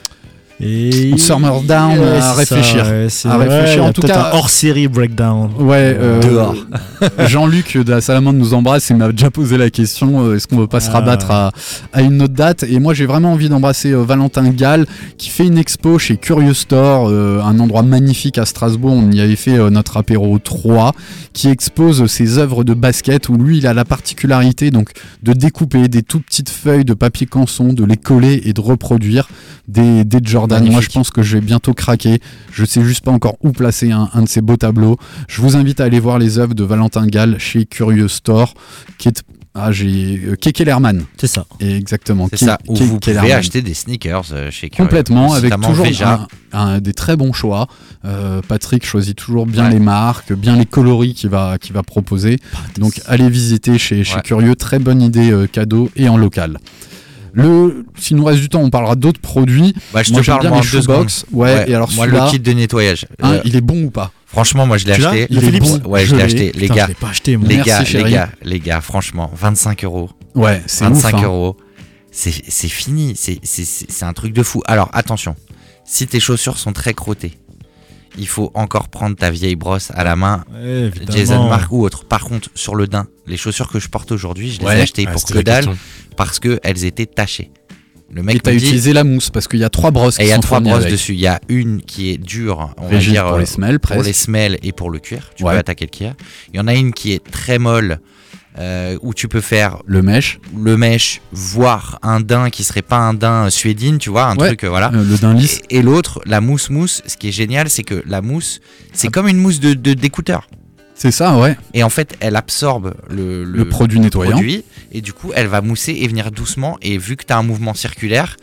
Et... Summer Down, Ouais, à ça, réfléchir. ouais, c'est À réfléchir. En tout cas- un hors-série breakdown. Ouais, euh, Dehors. [laughs] Jean-Luc de la Salamande nous embrasse et m'a déjà posé la question euh, est-ce qu'on veut pas se Ah. rabattre à, à une autre date? Et moi j'ai vraiment envie d'embrasser euh, Valentin Gall qui fait une expo chez Curious Store, euh, un endroit magnifique à Strasbourg. On y avait fait notre apéro 3 qui expose ses œuvres de basket où lui il a la particularité donc de découper des tout petites feuilles de papier canson, de les coller et de reproduire des, des Jordan. Moi je pense que je vais bientôt craquer. Je sais juste pas encore où placer un, un de ces beaux tableaux. Je vous invite à aller voir les œuvres de Valentin Gall chez Curious Store, qui est ah j'ai euh, Kekelerman, C'est ça. Et exactement. C'est ça. Où Ke- vous pouvez acheter des sneakers euh, chez Curious. Complètement, avec toujours Veja. un- un- des très bons choix. Euh, Patrick choisit toujours bien Ouais. les marques, bien les coloris qu'il va, qu'il va proposer. Donc allez visiter chez, chez Ouais. Curieux, très bonne idée euh, cadeau et en local. Le, s'il nous reste du temps, on parlera d'autres produits. Bah, je Moi te parle bien moi, les en deux secondes. shoebox. Ouais, et alors moi, le kit de nettoyage. hein, Euh, il est bon ou pas? franchement, moi, je l'ai acheté. Il est bon. Ouais, je l'ai acheté. Les gars, je l'ai pas acheté, moi. les Merci, gars, les gars, les gars, franchement, 25 euros. Ouais, c'est 25 ouf. hein. euros. C'est fini. C'est- un truc de fou. Alors, attention. Si tes chaussures sont très crottées, il faut encore prendre ta vieille brosse à la main, Ouais. Jason Mark ou autre. Par contre, sur le daim, les chaussures que je porte aujourd'hui, je les ai achetées Ah, pour que dalle question. Parce qu'elles étaient tachées. Le Et mec t'as dit, utilisé la mousse parce qu'il y a trois brosses et il y a trois brosses avec. dessus. Il y a une qui est dure, on va dire pour euh, les semelles, pour les semelles et pour le cuir. Tu Ouais. peux attaquer le cuir. Il y en a une qui est très molle euh, où tu peux faire Le mèche, le mèche, voire un daim qui serait pas un daim suédine, tu vois, un Ouais. truc euh, voilà. euh, le daim lisse. Et, et l'autre, la mousse mousse, ce qui est génial, c'est que la mousse, c'est comme une mousse de de- d'écouteur. C'est ça, ouais. Et en fait, elle absorbe le, Le, produit nettoyant. produit et du coup, elle va mousser et venir doucement. Et vu que tu as un mouvement circulaire,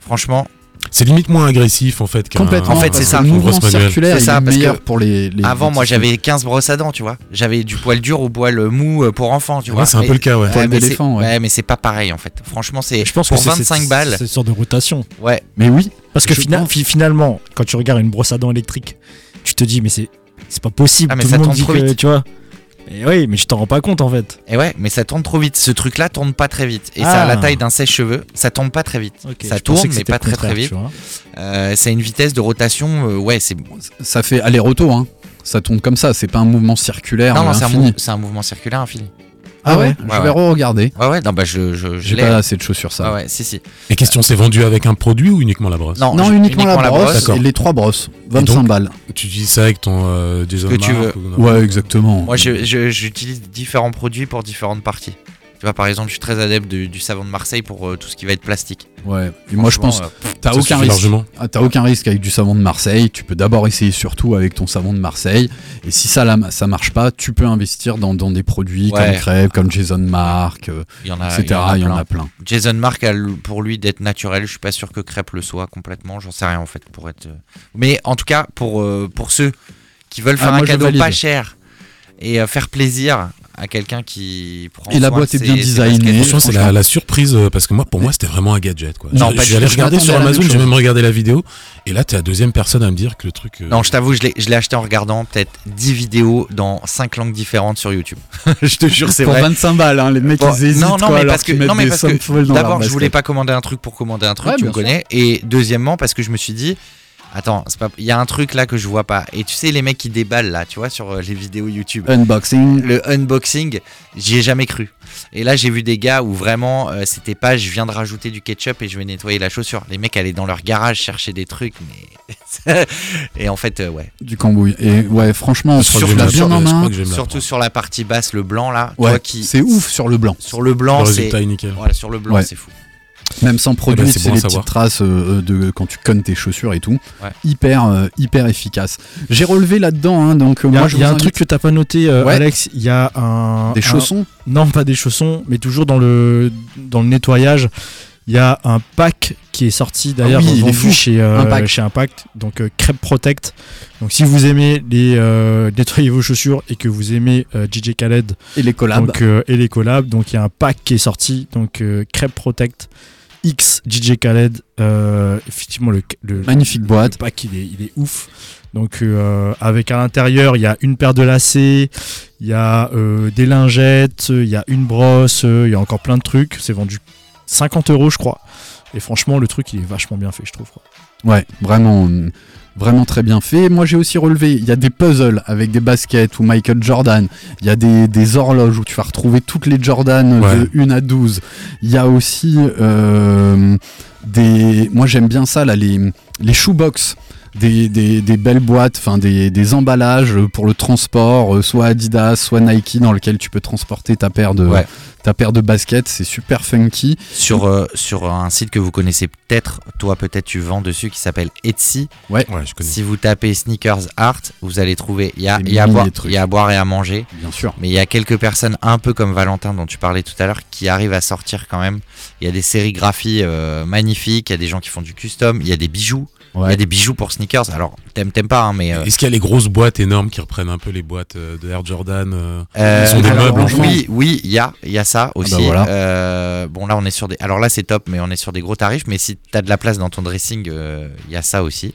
franchement, C'est limite moins agressif en fait. Complètement. En fait, c'est ça. Le mouvement circulaire, C'est il ça, est parce meilleur que pour les, les avant, moi, j'avais 15 brosses à dents, tu vois. J'avais du poil dur au poil mou euh, pour enfants, tu Ouais, vois. c'est un peu le cas, ouais. Poil mais c'est- d'éléphant, ouais. mais c'est pas pareil en fait. Franchement, c'est Je pense pour que c'est 25 cette- balles. cette sorte de rotation. Ouais, Mais oui, Parce que fina- finalement, quand tu regardes une brosse à dents électrique, tu te dis, mais c'est c'est pas possible. Ah, mais Tout ça le monde tourne dit trop que, vite. tu vois. Et oui, mais je t'en rends pas compte en fait. et ouais, mais ça tourne trop vite. Ce truc-là tourne pas très vite. Et Ah. ça a la taille d'un sèche-cheveux. Ça tourne pas très vite. Ok, ça je pensais tourne, que mais c'était pas le très très contraire, vite. tu vois. Euh, c'est une vitesse de rotation. euh, ouais, c'est. ça fait aller-retour. Hein. Ça tourne comme ça, c'est pas un mouvement circulaire. Non, non, c'est un, infini. mou- c'est un mouvement circulaire infini. Ah ouais, Ouais, Je ouais. vais re-regarder. Ouais, ouais, non, bah je, je, je J'ai l'ai. pas assez de chaussures ça. Ouais, ouais, si, si. Et question, c'est vendu avec un produit ou uniquement la brosse Non, Non, je- uniquement, la brosse, D'accord. et les trois brosses. 25 donc, balles. Tu dis ça avec ton euh, tu veux. Ouais, exactement. Moi, je- je- j'utilise différents produits pour différentes parties. Tu vois, par exemple, je suis très adepte du, du savon de Marseille pour euh, tout ce qui va être plastique. Ouais. Et moi, je pense, euh, T'as aucun risque. Ah, T'as aucun risque avec du savon de Marseille. Tu peux d'abord essayer surtout avec ton savon de Marseille. Et si ça, là, ça marche pas, tu peux investir dans, dans des produits Ouais. comme Crêpe, comme Jason Mark, euh, Il y en a, etc. il Il y en a plein. Jason Mark a pour lui d'être naturel. Je suis pas sûr que Crêpe le soit complètement. J'en sais rien en fait pour être. euh. Mais en tout cas pour euh, pour ceux qui veulent Ah, faire moi, un cadeau pas cher et euh, faire plaisir à quelqu'un qui prend. Et la boîte est bien designée. Franchement, c'est la, surprise euh, parce que moi, pour moi, c'était vraiment un gadget. Quoi. Non, tout. regarder sur Amazon, j'ai même regardé la vidéo. Et là, t'es la deuxième personne à me dire que le truc. euh, Non, je t'avoue, je l'ai je l'ai acheté en regardant peut-être 10 vidéos dans 5 langues différentes sur YouTube. [laughs] je te jure, c'est Pour vrai. 25 balles, hein, les mecs Bon, ils hésitent. non, non, quoi, mais parce que, non, mais parce que d'abord, je voulais pas commander un truc pour commander un truc, tu me connais. Et deuxièmement, parce que je me suis dit, attends, c'est pas, il y a un truc là que je vois pas. Et tu sais, les mecs qui déballent là, tu vois, sur euh, les vidéos YouTube. Unboxing. Le unboxing, j'y ai jamais cru. Et là, j'ai vu des gars où vraiment, euh, c'était pas je viens de rajouter du ketchup et je vais nettoyer la chaussure. Les mecs allaient dans leur garage chercher des trucs, mais. [laughs] et en fait, euh, ouais. Du cambouille. Et ouais, franchement, crois sur en main. Surtout sur la partie basse, le blanc là. Ouais, qui, c'est ouf sur le blanc. Sur le blanc, c'est. résultat est nickel. Voilà, sur le blanc, Ouais. c'est fou. Même sans produit, Eh ben, c'est c'est bon les savoir. petites traces euh, de quand tu connes tes chaussures et tout. Ouais. Hyper, euh, hyper efficace. J'ai relevé là-dedans, hein, donc euh, Il y a, moi je il y a un truc que t'as pas noté, euh, Ouais. Alex. Il y a un. des un- chaussons. Non, pas des chaussons, mais toujours dans le, dans le nettoyage. Il y a un pack qui est sorti d'ailleurs Ah oui, chez, euh, Impact. chez Impact, donc euh, Crêpe Protect. Donc si vous aimez les euh, nettoyer vos chaussures et que vous aimez euh, DJ Khaled et les collabs. donc, euh, et les collabs, donc il y a un pack qui est sorti, donc euh, Crêpe Protect X DJ Khaled. euh, effectivement le, le Magnifique boîte. le pack il est, il est ouf. Donc euh, avec à l'intérieur il y a une paire de lacets, il y a euh, des lingettes, il y a une brosse, il y a encore plein de trucs. C'est vendu 50 euros je crois. Et franchement le truc il est vachement bien fait je trouve. quoi. Ouais, vraiment, vraiment très bien fait. Moi j'ai aussi relevé, il y a des puzzles avec des baskets ou Michael Jordan. Il y a des, des horloges où tu vas retrouver toutes les Jordan Ouais. de 1 à 12. Il y a aussi euh, des. Moi j'aime bien ça là, les, les shoebox. Des, des, des belles boîtes, enfin des, des emballages pour le transport, euh, soit Adidas, soit Nike, dans lequel tu peux transporter ta paire de, Ouais. ta paire de baskets. C'est super funky. Sur, euh, sur un site que vous connaissez peut-être, toi peut-être tu vends dessus, qui s'appelle Etsy. Ouais, je connais. Si vous tapez Sneakers Art, vous allez trouver. Il y a, y, a boire- y a à boire et à manger. Bien sûr. Mais il y a quelques personnes, un peu comme Valentin dont tu parlais tout à l'heure, qui arrivent à sortir quand même. Il y a des sérigraphies euh, magnifiques, il y a des gens qui font du custom, il y a des bijoux. Il y a des bijoux pour sneakers. Alors, t'aimes, t'aimes pas, hein, mais. euh, Est-ce qu'il y a les grosses boîtes énormes qui reprennent un peu les boîtes euh, de Air Jordan euh, Euh, Ils sont des alors, meubles. Oui, oui, il y a, il y a ça aussi. bah voilà. Euh, bon, là, on est sur des. Alors là, c'est top, mais on est sur des gros tarifs. Mais si t'as de la place dans ton dressing, euh, il y a ça aussi.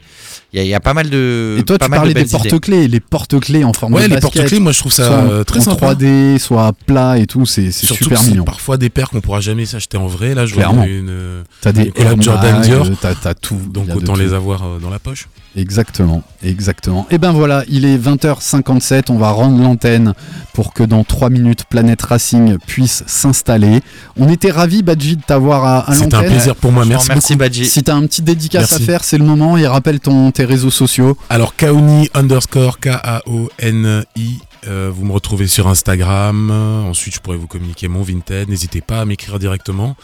Il y, a- il y a pas mal de. Et toi, pas tu mal de parlais des porte-clés, les porte-clés en forme Ouais, de les basket, porte-clés, moi je trouve ça soit euh, très en sympa. 3D, soit plat et tout, c'est c'est Surtout super que c'est mignon. parfois des paires qu'on pourra jamais s'acheter en vrai. Là, je vois Clairement. une. T'as des Air Jordan Dior. t'as t'as tout. donc autant les avoir euh, dans la poche. Exactement, exactement. Et ben voilà, il est 20h57, on va rendre l'antenne pour que dans 3 minutes Planète Racing puisse s'installer. On était ravis, Badji, de t'avoir à, à C'était un l'antenne. plaisir pour moi. Merci. Badji. Si t'as un petit dédicace Merci. à faire, c'est le moment et rappelle ton, tes réseaux sociaux. Alors Kaoni underscore K-A-O-N-I. euh, vous me retrouvez sur Instagram. Ensuite, je pourrais vous communiquer mon Vinted. N'hésitez pas à m'écrire directement.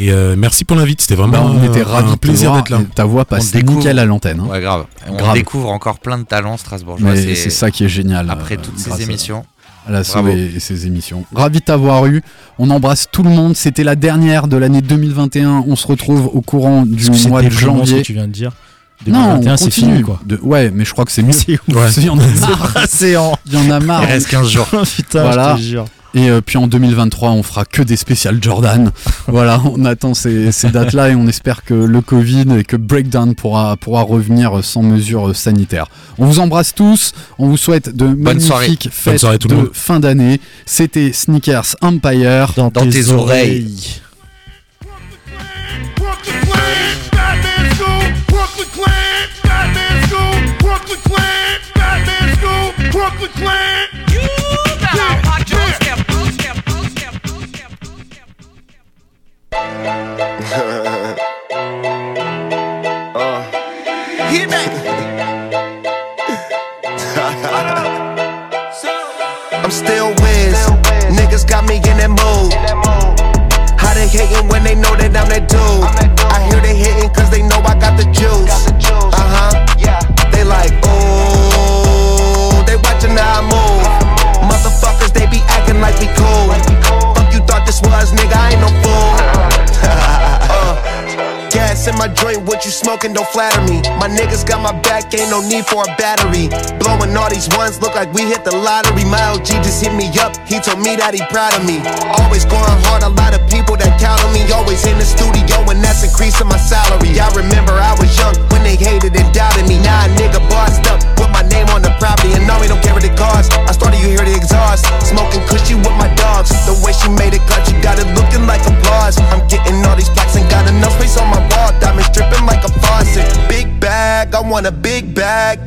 Et euh, merci pour l'invite. C'était vraiment Ben, on était euh, ravis un plaisir d'être là. Ta voix passe découvre. nickel à l'antenne. hein. Ouais, grave. On Grave. découvre encore plein de talents strasbourgeois. C'est ça qui est génial. Après euh, toutes grâce ces émissions. à la Bravo. sauver et ses émissions. Ravi de t'avoir eu. On embrasse tout le monde. C'était la dernière de l'année 2021. On se retrouve au courant du Parce que c'est mois de déprimant, ce que janvier. tu viens de dire. Non, 2021, on c'est continue. fini quoi. De- Ouais, mais je crois que c'est mieux. [laughs] C'est. Ouais. [laughs] Il y en a marre. [laughs] Il y en a marre. Il reste 15 jours. Putain, Voilà. je te jure. Et euh, puis en 2023, on fera que des spéciales Jordan. [laughs] voilà, on attend ces, ces dates-là et on espère que le Covid et que Breakdown pourra, pourra revenir sans mesures sanitaires. On vous embrasse tous. On vous souhaite de magnifiques fêtes soirée tout le de monde. fin d'année. C'était Sneakers Empire. Dans, Dans tes oreilles. Brooklyn Clan, Batman School, Brooklyn Clan, Batman School, Brooklyn Clan, [laughs] I'm still wins. Niggas got me in that mood. How they hating when they know that I'm that dude? I hear they hating cause they know I got the juice. Uh huh. They like, oh, they watching how I move. Motherfuckers, they be acting like we cool buzz, nigga, I ain't no fool. [laughs] uh, gas in my joint, what you smoking, don't flatter me. My niggas got my back, ain't no need for a battery. Blowing all these ones, look like we hit the lottery. My LG just hit me up, he told me that he proud of me. Always going hard, a lot of people that count on me. Always in the studio, and that's increasing my salary. I remember I was young when they hated and doubted me. Now a nigga bossed up, with my on the property, and now we don't care what it costs. I started, you hear the exhaust. Smoking cushy with my dogs. The way she made it cut, you got it looking like applause. I'm getting all these plaques and got enough space on my wall. Diamonds dripping like a faucet. Big bag, I want a big